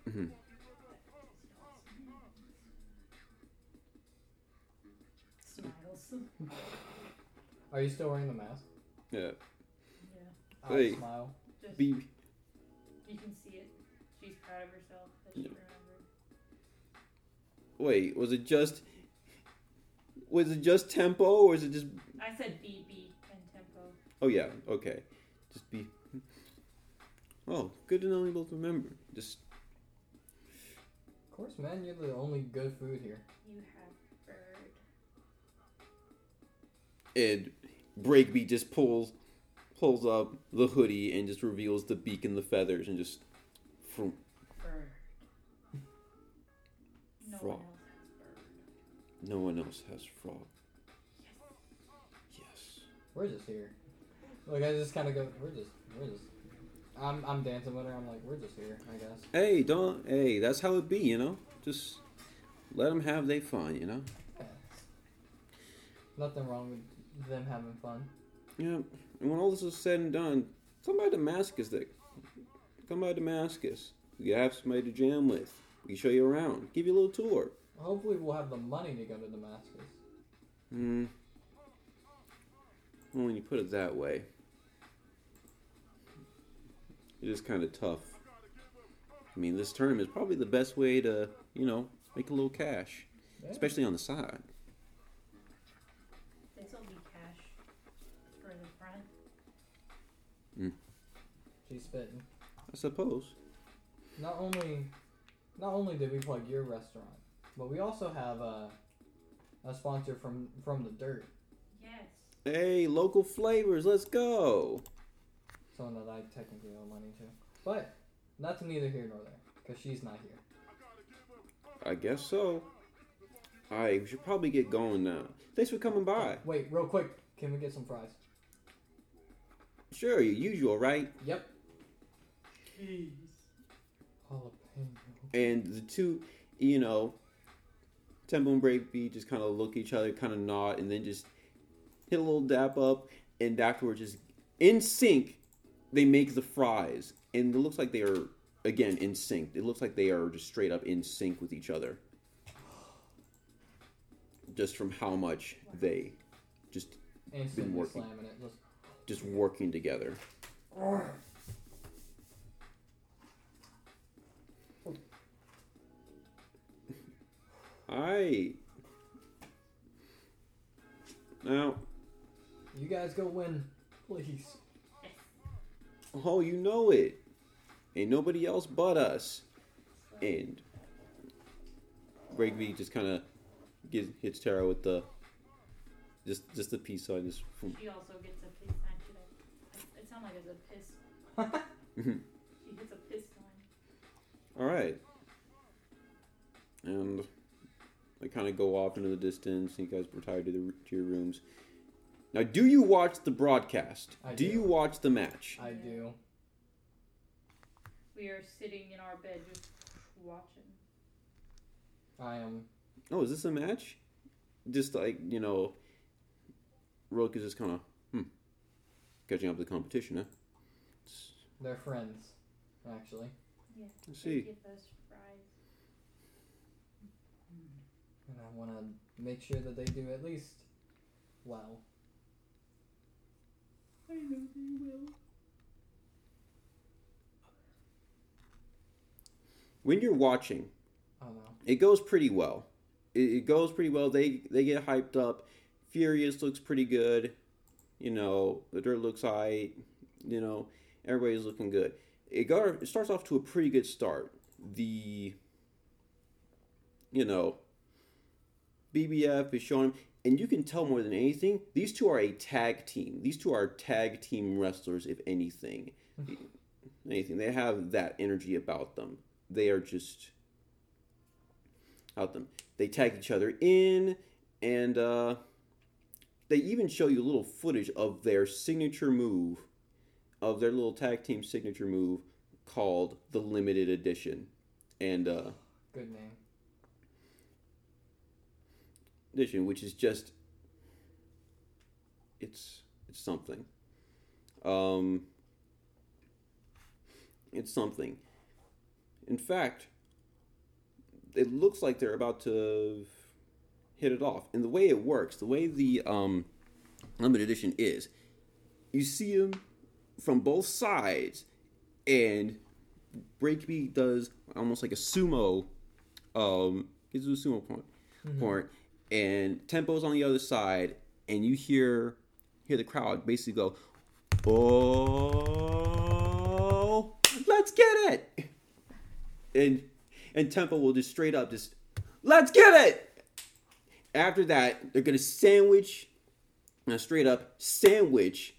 Speaker 3: EBN.
Speaker 1: hmm
Speaker 3: Smiles.
Speaker 2: Are you still wearing the mask?
Speaker 1: Yeah.
Speaker 3: Yeah.
Speaker 2: I
Speaker 1: Hey.
Speaker 2: smile.
Speaker 3: Just
Speaker 1: Be
Speaker 3: you can see it. She's proud of herself that she remembered.
Speaker 1: wait. Was it just? Was it just tempo, or is it just?
Speaker 3: I said BB and tempo.
Speaker 1: Oh yeah. Okay. Just be. Oh, good to know we both remember. Just
Speaker 2: Of course, man. You're the only good food here.
Speaker 3: You have bird.
Speaker 1: and Breakbeat just pulls pulls up the hoodie and just reveals the beak and the feathers and just from
Speaker 3: Bird. No
Speaker 1: Frog. No one else has frog. Yes.
Speaker 2: We're just here. Like I just kind of go. We're just. We're just. I'm. I'm dancing with her. I'm like, we're just here. I guess.
Speaker 1: Hey, don't. Hey, that's how it be, you know. Just let them have their fun, you know.
Speaker 2: Yeah. Nothing wrong with them having fun.
Speaker 1: Yeah. And when all this is said and done, come by Damascus. There. Come by Damascus. We have somebody to jam with. We can show you around. Give you a little tour.
Speaker 2: Hopefully, we'll have the money to go to Damascus.
Speaker 1: Hmm. Well, when you put it that way, it is kind of tough. I mean, this term is probably the best way to, you know, make a little cash,
Speaker 2: Yeah.
Speaker 1: especially on the side.
Speaker 3: This'll be cash for the front.
Speaker 2: She's spitting.
Speaker 1: I suppose.
Speaker 2: Not only, not only did we plug your restaurant, but we also have a, a sponsor from from the dirt,
Speaker 3: Yes.
Speaker 1: Hey, local flavors, let's go.
Speaker 2: someone that I technically owe money to. But that's neither here nor there, because she's not here.
Speaker 1: I guess so. Alright, we should probably get going now. Thanks for coming by.
Speaker 2: Wait, real quick, can we get some fries?
Speaker 1: Sure, your usual, right?
Speaker 2: Yep.
Speaker 3: Jeez.
Speaker 2: Jalapeno.
Speaker 1: And the two, you know, Tempo and Breakbeat just kind of look at each other, kind of nod, and then just hit a little dap up, and afterwards, just in sync, they make the fries, and it looks like they are again in sync. It looks like they are just straight up in sync with each other, just from how much they just
Speaker 2: Instantly
Speaker 1: working.
Speaker 2: it. Just,
Speaker 1: just working together. Alright. Now,
Speaker 2: you guys go win, please.
Speaker 1: oh, you know it. Ain't nobody else but us. And Breakbeat just kind of gives hits Tara with the just just the peace sign. Just from,
Speaker 3: She also gets a piss. Actually, that- it sounds like it's a piss. [LAUGHS] Mm-hmm. She gets a piss sign.
Speaker 1: all right. And they kind of go off into the distance. And you guys retire to the to your rooms. Now, do you watch the broadcast?
Speaker 2: I
Speaker 1: do
Speaker 2: do.
Speaker 1: you watch the match?
Speaker 2: I do.
Speaker 3: We are sitting in our bed just watching.
Speaker 2: I am.
Speaker 1: Oh, is this a match? Just like you know, Rook is just kind of hmm, catching up to the competition, huh? It's-
Speaker 2: They're friends, actually.
Speaker 3: Yeah.
Speaker 1: Let's
Speaker 3: they
Speaker 1: see.
Speaker 3: Get those fries.
Speaker 2: And I want to make sure that they do at least well.
Speaker 3: I know they will.
Speaker 1: When you're watching,
Speaker 2: I don't
Speaker 1: it goes pretty well. It, it goes pretty well. They they get hyped up. Furious looks pretty good. You know, the dirt looks alright. You know, everybody's looking good. It got it starts off to a pretty good start. The you know BBF is showing and you can tell more than anything, these two are a tag team. These two are tag team wrestlers, if anything. [SIGHS] anything. They have that energy about them. They are just out them. They tag each other in, and uh, they even show you a little footage of their signature move, of their little tag team signature move called the Limited Edition, and uh,
Speaker 2: Good name.
Speaker 1: Edition, which is just it's it's something. Um, it's something. In fact, it looks like they're about to hit it off. And the way it works, the way the um, limited edition is. You see him from both sides, and Breakbeat does almost like a sumo, um, gives a sumo point. point, point, and Tempo's on the other side, and you hear hear the crowd basically go, "Oh, let's get it," and and Tempo will just straight up just, "Let's get it." After that, they're gonna sandwich, uh, straight up sandwich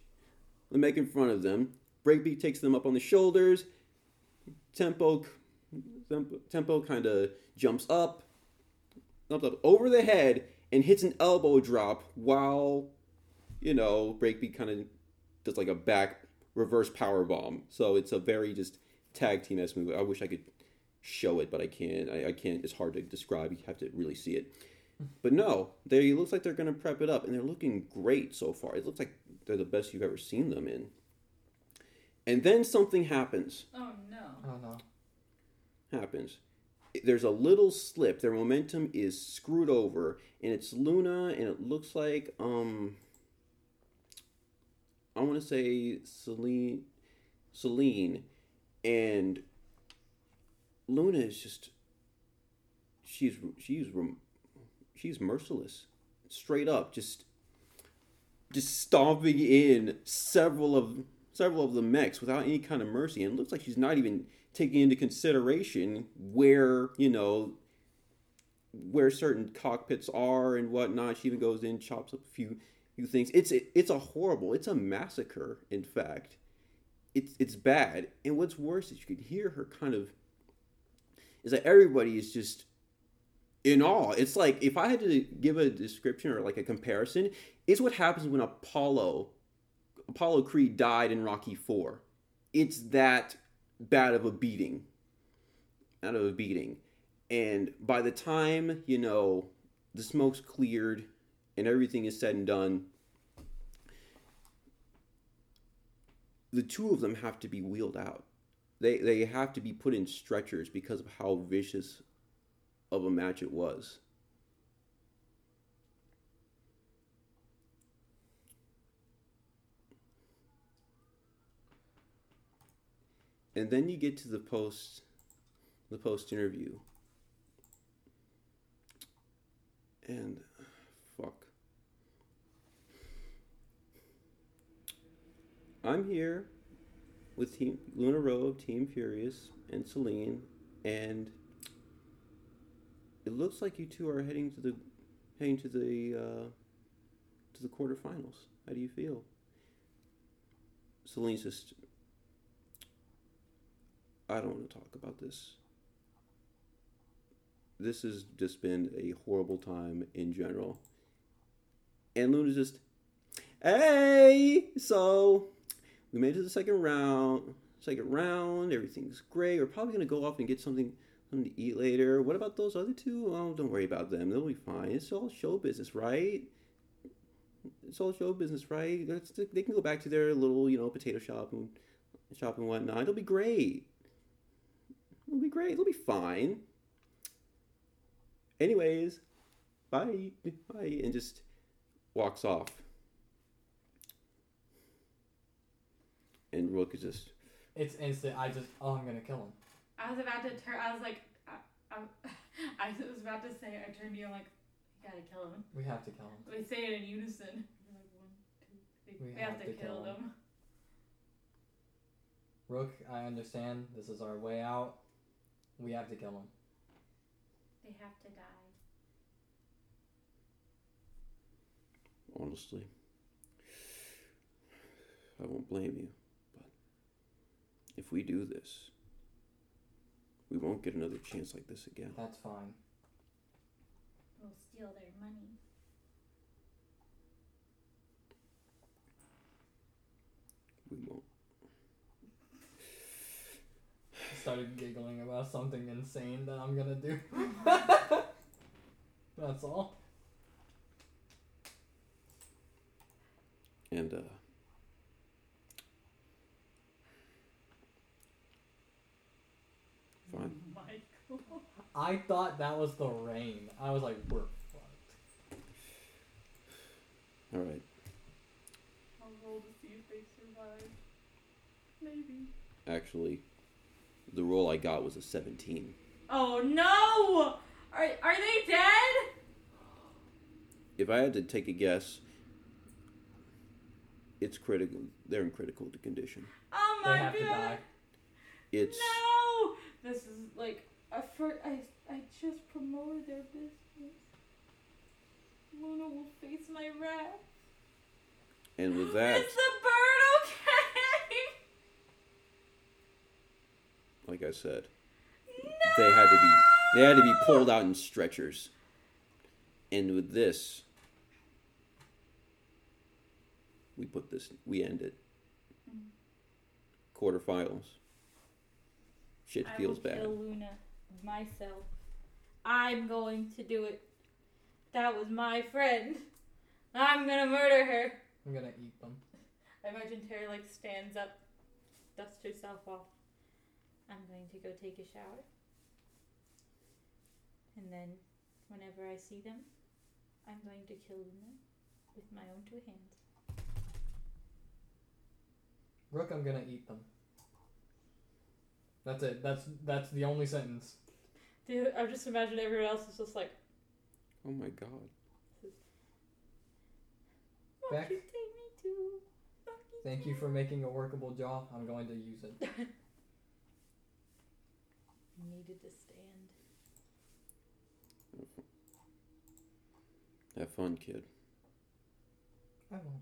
Speaker 1: the mech in front of them. Breakbeat takes them up on the shoulders. Tempo, tempo, tempo kind of jumps up, up, up over the head and hits an elbow drop while, you know, Breakbeat kind of does like a back reverse power bomb. So it's a very just tag team s move. I wish I could show it, but I can't. I, I can't. It's hard to describe. You have to really see it. But no, they it looks like they're gonna prep it up, and they're looking great so far. It looks like they're the best you've ever seen them in. And then something happens.
Speaker 3: Oh no.
Speaker 2: Oh no.
Speaker 1: Happens. There's a little slip. Their momentum is screwed over, and it's Luna, and it looks like um. I want to say Celine, Celine, and Luna is just. She's she's she's merciless, straight up, just just stomping in several of several of the mechs without any kind of mercy, and looks like she's not even taking into consideration where you know where certain cockpits are and whatnot. She even goes in, chops up a few few things. It's it's a horrible, it's a massacre. In fact, it's it's bad. And what's worse is you could hear her kind of is that everybody is just in awe. It's like if I had to give a description or like a comparison, it's what happens when Apollo Apollo Creed died in Rocky 4. It's that bad of a beating. Out of a beating. And by the time, you know, the smoke's cleared and everything is said and done, the two of them have to be wheeled out. They they have to be put in stretchers because of how vicious of a match it was. And then you get to the post the post interview. And fuck. I'm here with Team Luna Rowe, Team Furious, and Celine, and it looks like you two are heading to the heading to the uh, to the quarterfinals. How do you feel? Celine's just I don't want to talk about this. This has just been a horrible time in general. And Luna's just, hey, so we made it to the second round. Second round, everything's great. We're probably gonna go off and get something something to eat later. What about those other two? Oh, don't worry about them. They'll be fine. It's all show business, right? It's all show business, right? They can go back to their little, you know, potato shop and shop and whatnot. It'll be great. It'll be great. It'll be fine. Anyways, bye, bye, and just walks off. And Rook is just
Speaker 2: It's instant. I just. Oh, I'm gonna kill him.
Speaker 3: I was about to turn. I was like, I, I, [LAUGHS] I was about to say. I turned to you. I'm like, we gotta kill him.
Speaker 2: We have to kill him.
Speaker 3: We say it in unison. We're like one, two, three.
Speaker 2: We
Speaker 3: We, have,
Speaker 2: have
Speaker 3: to,
Speaker 2: to
Speaker 3: kill
Speaker 2: kill
Speaker 3: them.
Speaker 2: him. Rook, I understand. This is our way out. We have to kill him.
Speaker 3: They have to die.
Speaker 1: honestly. I won't blame you, but if we do this, we won't get another chance like this again.
Speaker 2: That's fine.
Speaker 3: We'll steal their money.
Speaker 1: We won't.
Speaker 2: I started giggling about something insane that I'm gonna do. [LAUGHS] That's all.
Speaker 1: And uh, fine.
Speaker 3: Michael.
Speaker 2: I thought that was the rain. I was like, we're fucked.
Speaker 1: All right.
Speaker 3: five. Maybe.
Speaker 1: Actually, the roll I got was a 17.
Speaker 3: Oh no! Are are they dead?
Speaker 1: If I had to take a guess, it's critical. They're in critical condition.
Speaker 3: Oh
Speaker 2: They
Speaker 3: my
Speaker 2: have
Speaker 3: god!
Speaker 2: to die.
Speaker 1: It's
Speaker 3: No! This is like a fir- I I just promoted their business. Luna will face my wrath.
Speaker 1: and with [GASPS] that,
Speaker 3: Is the bird okay?
Speaker 1: Like I said,
Speaker 3: No!
Speaker 1: they had to be they had to be pulled out in stretchers. And with this, we put this we end it. Quarterfinals. Shit
Speaker 3: I
Speaker 1: feels
Speaker 3: will
Speaker 1: bad.
Speaker 3: kill Luna myself. I'm going to do it. That was my friend. I'm gonna murder her.
Speaker 2: I'm gonna eat them.
Speaker 3: I imagine Terry like stands up, dusts herself off. I'm going to go take a shower. And then whenever I see them, I'm going to kill them with my own two hands.
Speaker 2: Rook, I'm gonna eat them. That's it. That's that's the only sentence.
Speaker 3: Dude, I just imagine everyone else is just like,
Speaker 1: Oh my god.
Speaker 3: Won't
Speaker 2: Beck?
Speaker 3: you take me to Bucky's
Speaker 2: Thank you for making a workable jaw. I'm going to use it. [LAUGHS]
Speaker 3: needed to stand.
Speaker 1: Have fun, kid.
Speaker 2: I will.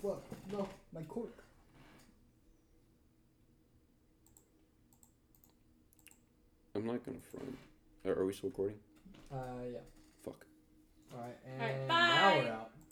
Speaker 2: What? No, my cork.
Speaker 1: I'm not gonna front. Are we still recording?
Speaker 2: Uh, yeah. Fuck. All right, and All right, now we're out.